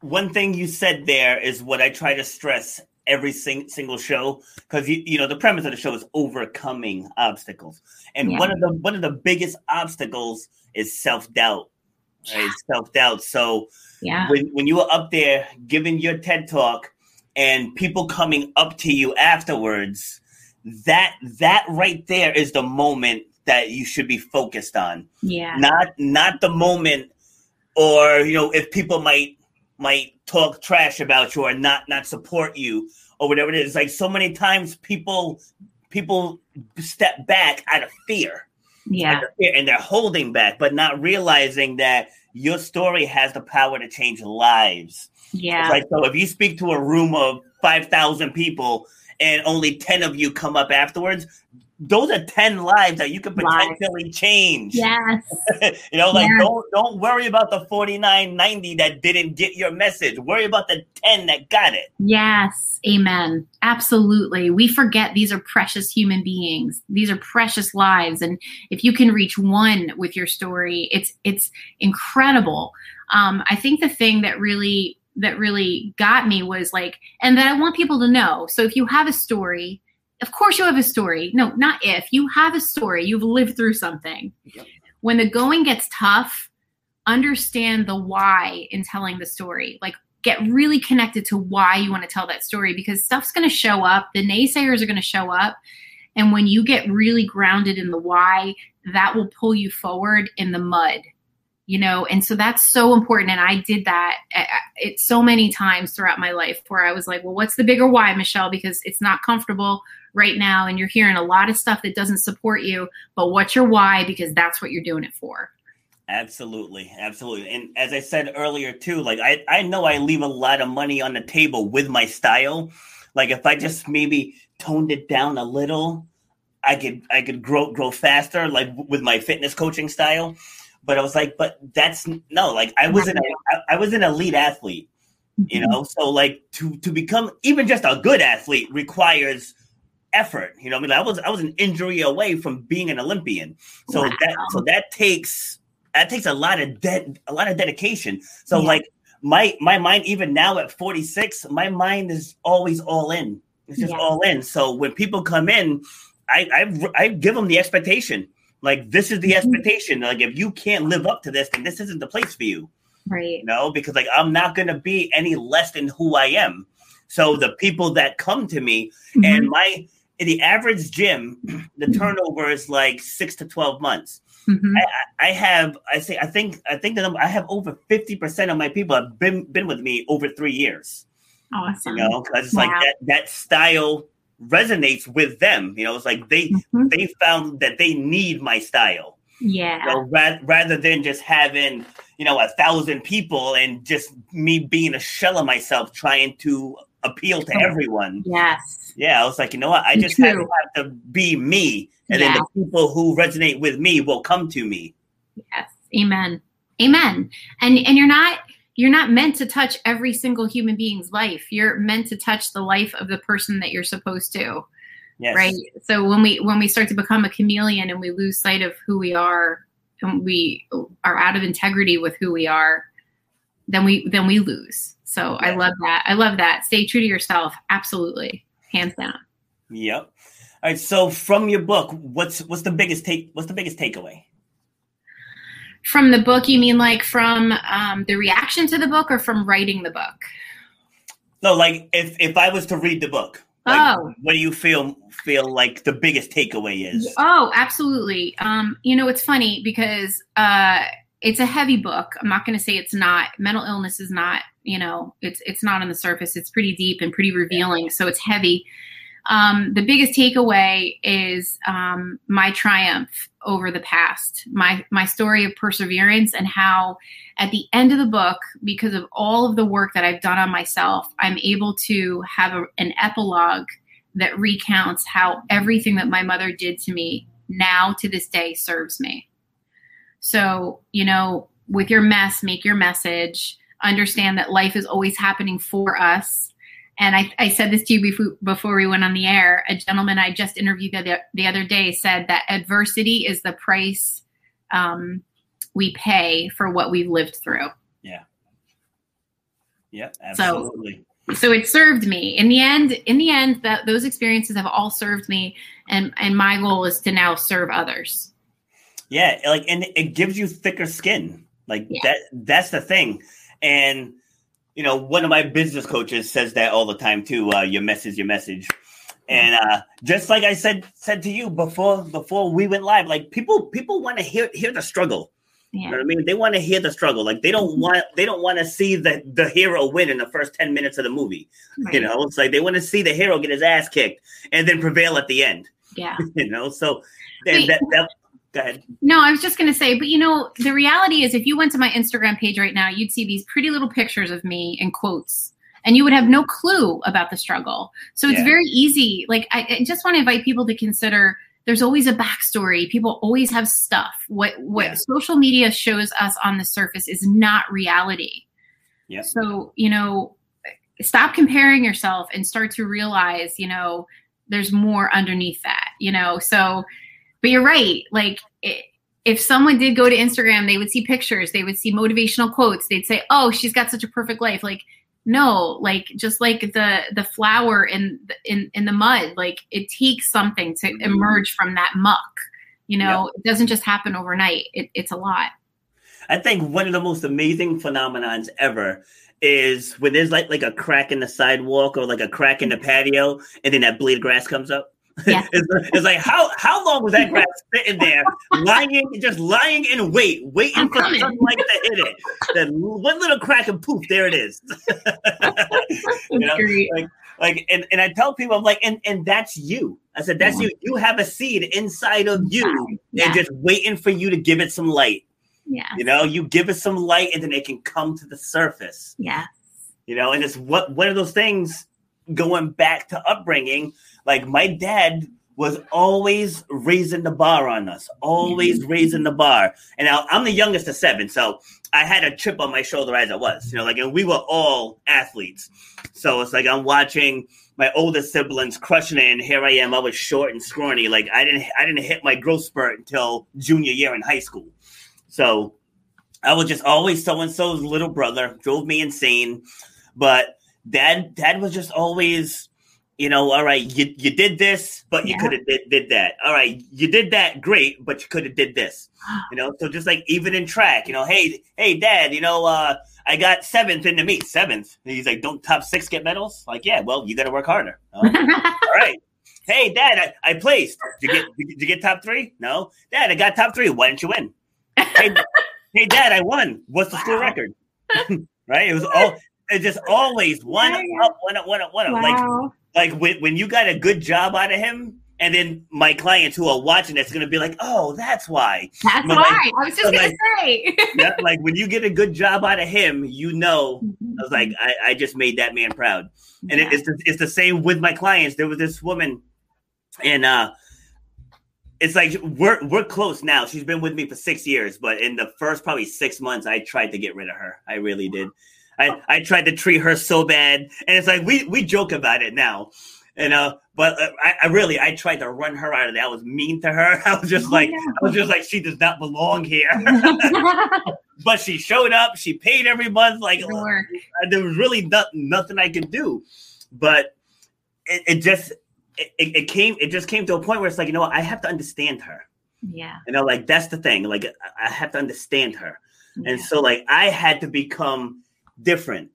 one thing you said there is what I try to stress every sing- single show because you, you know the premise of the show is overcoming obstacles. And yeah. one of the one of the biggest obstacles is self-doubt right? Self-doubt. So yeah. when, when you were up there giving your ted talk and people coming up to you afterwards that that right there is the moment that you should be focused on yeah not not the moment or you know if people might might talk trash about you or not not support you or whatever it is. Like so many times people people step back out of fear. Yeah. and they're holding back, but not realizing that your story has the power to change lives. Yeah. like so if you speak to a room of 5,000 people and only 10 of you come up afterwards, those are 10 lives that you could potentially lives. change. Yes. you know, like don't don't worry about the 4990 that didn't get your message. Worry about the 10 that got it. Yes. Amen. Absolutely. We forget these are precious human beings. These are precious lives and if you can reach one with your story, it's it's incredible. Um, I think the thing that really that really got me was like and that I want people to know. So if you have a story of course you have a story. No, not if. You have a story. You've lived through something. Yep. When the going gets tough, understand the why in telling the story. Like get really connected to why you want to tell that story because stuff's going to show up. The naysayers are going to show up. And when you get really grounded in the why, that will pull you forward in the mud you know and so that's so important. And i did that uh, uh, it so many times throughout my life where i was like well what's the bigger why michelle? Because it's not comfortable right now and you're hearing a lot of stuff that doesn't support you but what's your why? Because that's what you're doing it for. Absolutely. Absolutely. And as i said earlier too like i i know i leave a lot of money on the table with my style. Like if i just maybe toned it down a little i could i could grow grow faster like with my fitness coaching style but I was like, but that's no, like I was an I, I was an elite athlete, you mm-hmm. know. So like to to become even just a good athlete requires effort. You know, I mean, I was I was an injury away from being an Olympian. So wow. that so that takes that takes a lot of de- a lot of dedication. So yeah. like my my mind even now at 46, my mind is always all in. It's just yeah. all in. So when people come in, I, I I give them the expectation. Like this is the mm-hmm. expectation. Like if you can't live up to this, then this isn't the place for you. Right. You know, because like I'm not gonna be any less than who I am. So the people that come to me mm-hmm. and my in the average gym, the mm-hmm. turnover is like six to twelve months. Mm-hmm. I, I, have I say I think I think that I have over fifty percent of my people have been been with me over three years. Awesome. You know, because it's wow. like that that style resonates with them. You know, it's like they mm-hmm. they found that they need my style. Yeah. So ra- rather than just having you know a thousand people and just me being a shell of myself trying to appeal to everyone. Yes. Yeah, I was like, you know what? I just have, have, to be me, and then the people who resonate with me will come to me. Yes. Amen. Amen. And and you're not you're not meant to touch every single human being's life. You're meant to touch the life of the person that you're supposed to. Yes. Right. So when we when we start to become a chameleon and we lose sight of who we are and we are out of integrity with who we are, then we then we lose. So I love that. I love that. Stay true to yourself. Absolutely. Hands down. Yep. All right. So from your book, what's what's the biggest take what's the biggest takeaway? From the book, you mean like from um, the reaction to the book or from writing the book? No, like if if I was to read the book, like, oh, what do you feel feel like the biggest takeaway is? Oh, absolutely. Um, you know, it's funny because uh, it's a heavy book. I'm not going to say it's not. Mental illness is not. You know, it's it's not on the surface. It's pretty deep and pretty revealing. So it's heavy. Um, the biggest takeaway is um, my triumph over the past, my my story of perseverance, and how at the end of the book, because of all of the work that I've done on myself, I'm able to have a, an epilogue that recounts how everything that my mother did to me now to this day serves me. So, you know, with your mess, make your message. Understand that life is always happening for us. And I, I said this to you before, before we went on the air. A gentleman I just interviewed the, the other day said that adversity is the price um, we pay for what we've lived through. Yeah. Yeah, absolutely. So, so it served me in the end in the end that those experiences have all served me and and my goal is to now serve others yeah like and it gives you thicker skin like yeah. that that's the thing and you know one of my business coaches says that all the time too uh, your message your message and uh, just like i said said to you before before we went live like people people want to hear hear the struggle yeah. You know what I mean? They want to hear the struggle. Like they don't mm-hmm. want they don't want to see the the hero win in the first 10 minutes of the movie. Right. You know, it's like they want to see the hero get his ass kicked and then prevail at the end. Yeah. you know, so Wait, that, that go ahead. No, I was just gonna say, but you know, the reality is if you went to my Instagram page right now, you'd see these pretty little pictures of me and quotes and you would have no clue about the struggle. So it's yeah. very easy. Like I, I just want to invite people to consider there's always a backstory. People always have stuff. What what yeah. social media shows us on the surface is not reality. Yeah. So, you know, stop comparing yourself and start to realize, you know, there's more underneath that, you know. So, but you're right. Like it, if someone did go to Instagram, they would see pictures, they would see motivational quotes. They'd say, "Oh, she's got such a perfect life." Like no like just like the the flower in in in the mud like it takes something to mm-hmm. emerge from that muck you know yep. it doesn't just happen overnight it, it's a lot i think one of the most amazing phenomenons ever is when there's like like a crack in the sidewalk or like a crack in the mm-hmm. patio and then that blade of grass comes up yeah. it's, it's, like how how long was that grass sitting there, lying, just lying in wait, waiting for sunlight to hit it? Then one little crack and poof, there it is. you know? Like, like and, and I tell people, I'm like, and, and that's you. I said, that's yeah. you. You have a seed inside of you yeah. and just waiting for you to give it some light. Yeah. You know, you give it some light and then it can come to the surface. Yeah. You know, and it's what one of those things going back to upbringing like my dad was always raising the bar on us, always mm-hmm. raising the bar. And now I'm the youngest of seven, so I had a chip on my shoulder as I was, you know, like, and we were all athletes. So it's like I'm watching my older siblings crushing it, and here I am. I was short and scrawny. Like I didn't, I didn't hit my growth spurt until junior year in high school. So I was just always so and so's little brother, drove me insane. But dad, dad was just always you know, all right, you, you did this, but you yeah. could have did, did that. All right, you did that, great, but you could have did this. You know, so just like even in track, you know, hey, hey, dad, you know, uh, I got seventh in the meet, seventh. And he's like, don't top six get medals? Like, yeah, well, you got to work harder. all right. Hey, dad, I, I placed. Did you get did you get top three? No, dad, I got top three. Why didn't you win? hey, hey, dad, I won. What's the school record? right? It was all. It's just always one up, one up, one up, one up. Wow. Like like when, when you got a good job out of him, and then my clients who are watching it's going to be like, "Oh, that's why." That's but why. Like, I was just going like, to say. yeah, like when you get a good job out of him, you know, mm-hmm. I was like, I, I just made that man proud, and yeah. it, it's the, it's the same with my clients. There was this woman, and uh, it's like we're we're close now. She's been with me for six years, but in the first probably six months, I tried to get rid of her. I really did. I, I tried to treat her so bad, and it's like we we joke about it now, you know. But uh, I, I, really I tried to run her out of there. I was mean to her. I was just oh, like yeah. I was just like she does not belong here. but she showed up. She paid every month. Like sure. there was really not, nothing I could do. But it, it just it, it came it just came to a point where it's like you know what? I have to understand her. Yeah. And You know, like that's the thing. Like I have to understand her. Yeah. And so like I had to become different,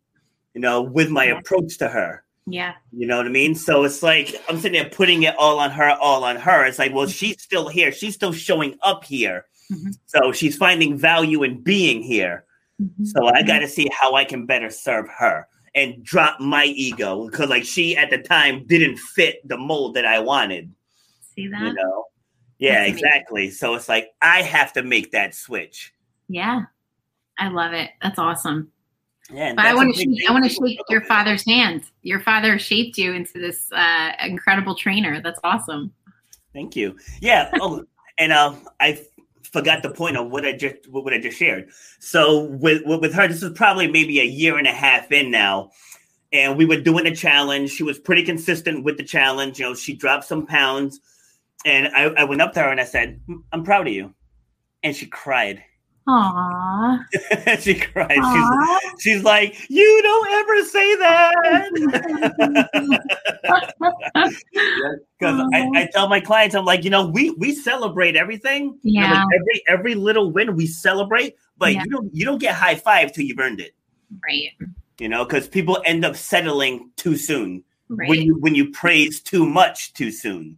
you know, with my yeah. approach to her. Yeah. You know what I mean? So it's like I'm sitting there putting it all on her, all on her. It's like, well, she's still here. She's still showing up here. Mm-hmm. So she's finding value in being here. Mm-hmm. So I got to see how I can better serve her. and drop my ego because like she at the time didn't fit the mold that I wanted. See that? You know? Yeah, That's amazing. exactly. So it's like I have to make that switch. Yeah. I love it. That's awesome. Yeah, But I want to shake, I want to shake your father's hand. Your father shaped you into this uh, incredible trainer. That's awesome. Thank you. Yeah. Oh, and uh, I forgot the point of what I just what I just shared. So with with her, this is probably maybe a year and a half in now, and we were doing a challenge. She was pretty consistent with the challenge. You know, she dropped some pounds, and I, I went up to her and I said, "Mm, "I'm proud of you," and she cried. Aww. she cried. She's, Aww. she's like, "You don't ever say that." Because I, I tell my clients, I'm like, you know, we we celebrate everything. You know, Yeah. like every every little win we celebrate, but Yeah. you don't you don't get high five till you've earned it. right. You know, because people end up settling too soon Right. when you when you praise too much too soon.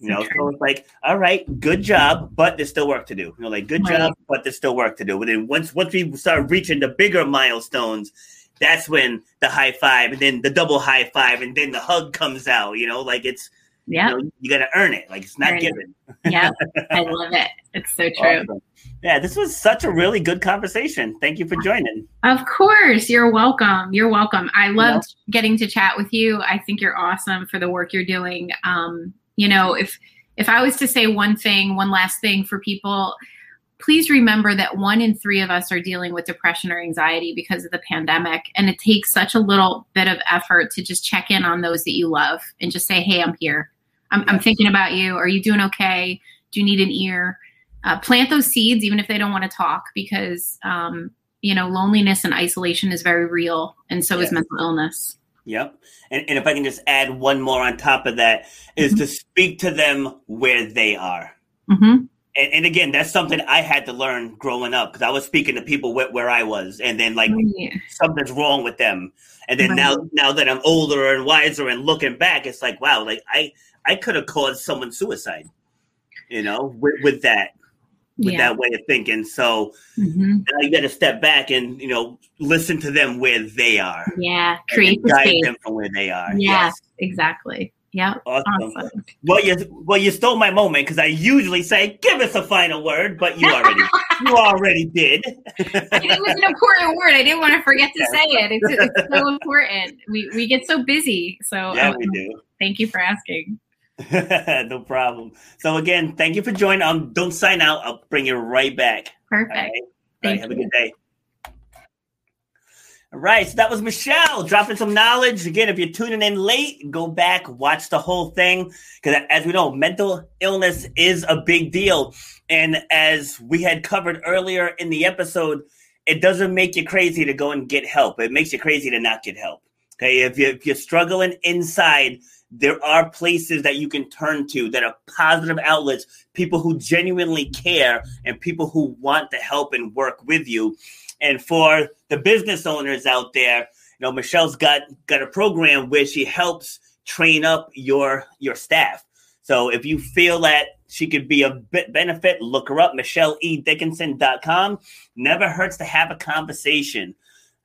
You know, so it's like, all right, good job, but there's still work to do. You know, like good Right. job, but there's still work to do. But then once once we start reaching the bigger milestones, that's when the high five and then the double high five and then the hug comes out. You know, like it's yeah. you, know, you got to earn it. Like it's not given. Yeah. I love it. It's so true. Awesome. Yeah, this was such a really good conversation. Thank you for joining. Of course. You're welcome. You're welcome. I loved getting to chat with you. I think you're awesome for the work you're doing. Um, you know, if if I was to say one thing, one last thing for people, please remember that one in three of us are dealing with depression or anxiety because of the pandemic. And it takes such a little bit of effort to just check in on those that you love and just say, hey, I'm here. I'm, I'm thinking about you. Are you doing okay? Do you need an ear? Uh, plant those seeds, even if they don't want to talk, because um, you know loneliness and isolation is very real, and so Yes. is mental illness. Yep. And, and if I can just add one more on top of that, is to speak to them where they are. hmm And, and again, that's something I had to learn growing up because I was speaking to people where, where I was, and then like something's wrong with them. And then now, now that I'm older and wiser and looking back, it's like, wow, like I, I could have caused someone suicide, you know, with, with that, with yeah. that way of thinking. So hmm now you got to step back and you know listen to them where they are, yeah, create the guide space. them from where they are. Yeah, Yes. exactly. Yeah, Awesome. awesome. Well, you well you stole my moment because I usually say give us a final word, but you already you already did. it was an important word. I didn't want to forget to say it. It's, it's so important. We we get so busy. So yeah, um, we do. thank you for asking. no problem. So again, thank you for joining. Um, don't sign out. I'll bring you right back. Perfect. right. All right. Have a good day. All right. So that was Michelle dropping some knowledge. Again, if you're tuning in late, go back, watch the whole thing. Because as we know, mental illness is a big deal. And as we had covered earlier in the episode, it doesn't make you crazy to go and get help. It makes you crazy to not get help. Okay. If, you, if you're struggling inside, there are places that you can turn to that are positive outlets, people who genuinely care and people who want to help and work with you. And for the business owners out there, you know, Michelle's got got a program where she helps train up your your staff. So if you feel that she could be a bit benefit, look her up, Michelle michelledickinson.com. Never hurts to have a conversation.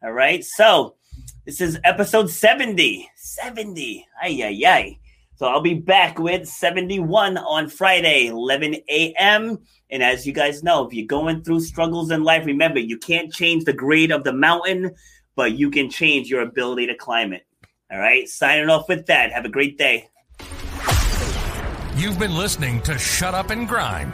All right. So this is episode 70. 70. Ay, ay, ay. So I'll be back with 71 on Friday, 11 a.m. And as you guys know, if you're going through struggles in life, remember you can't change the grade of the mountain, but you can change your ability to climb it. All right. Signing off with that. Have a great day. You've been listening to Shut Up and Grind.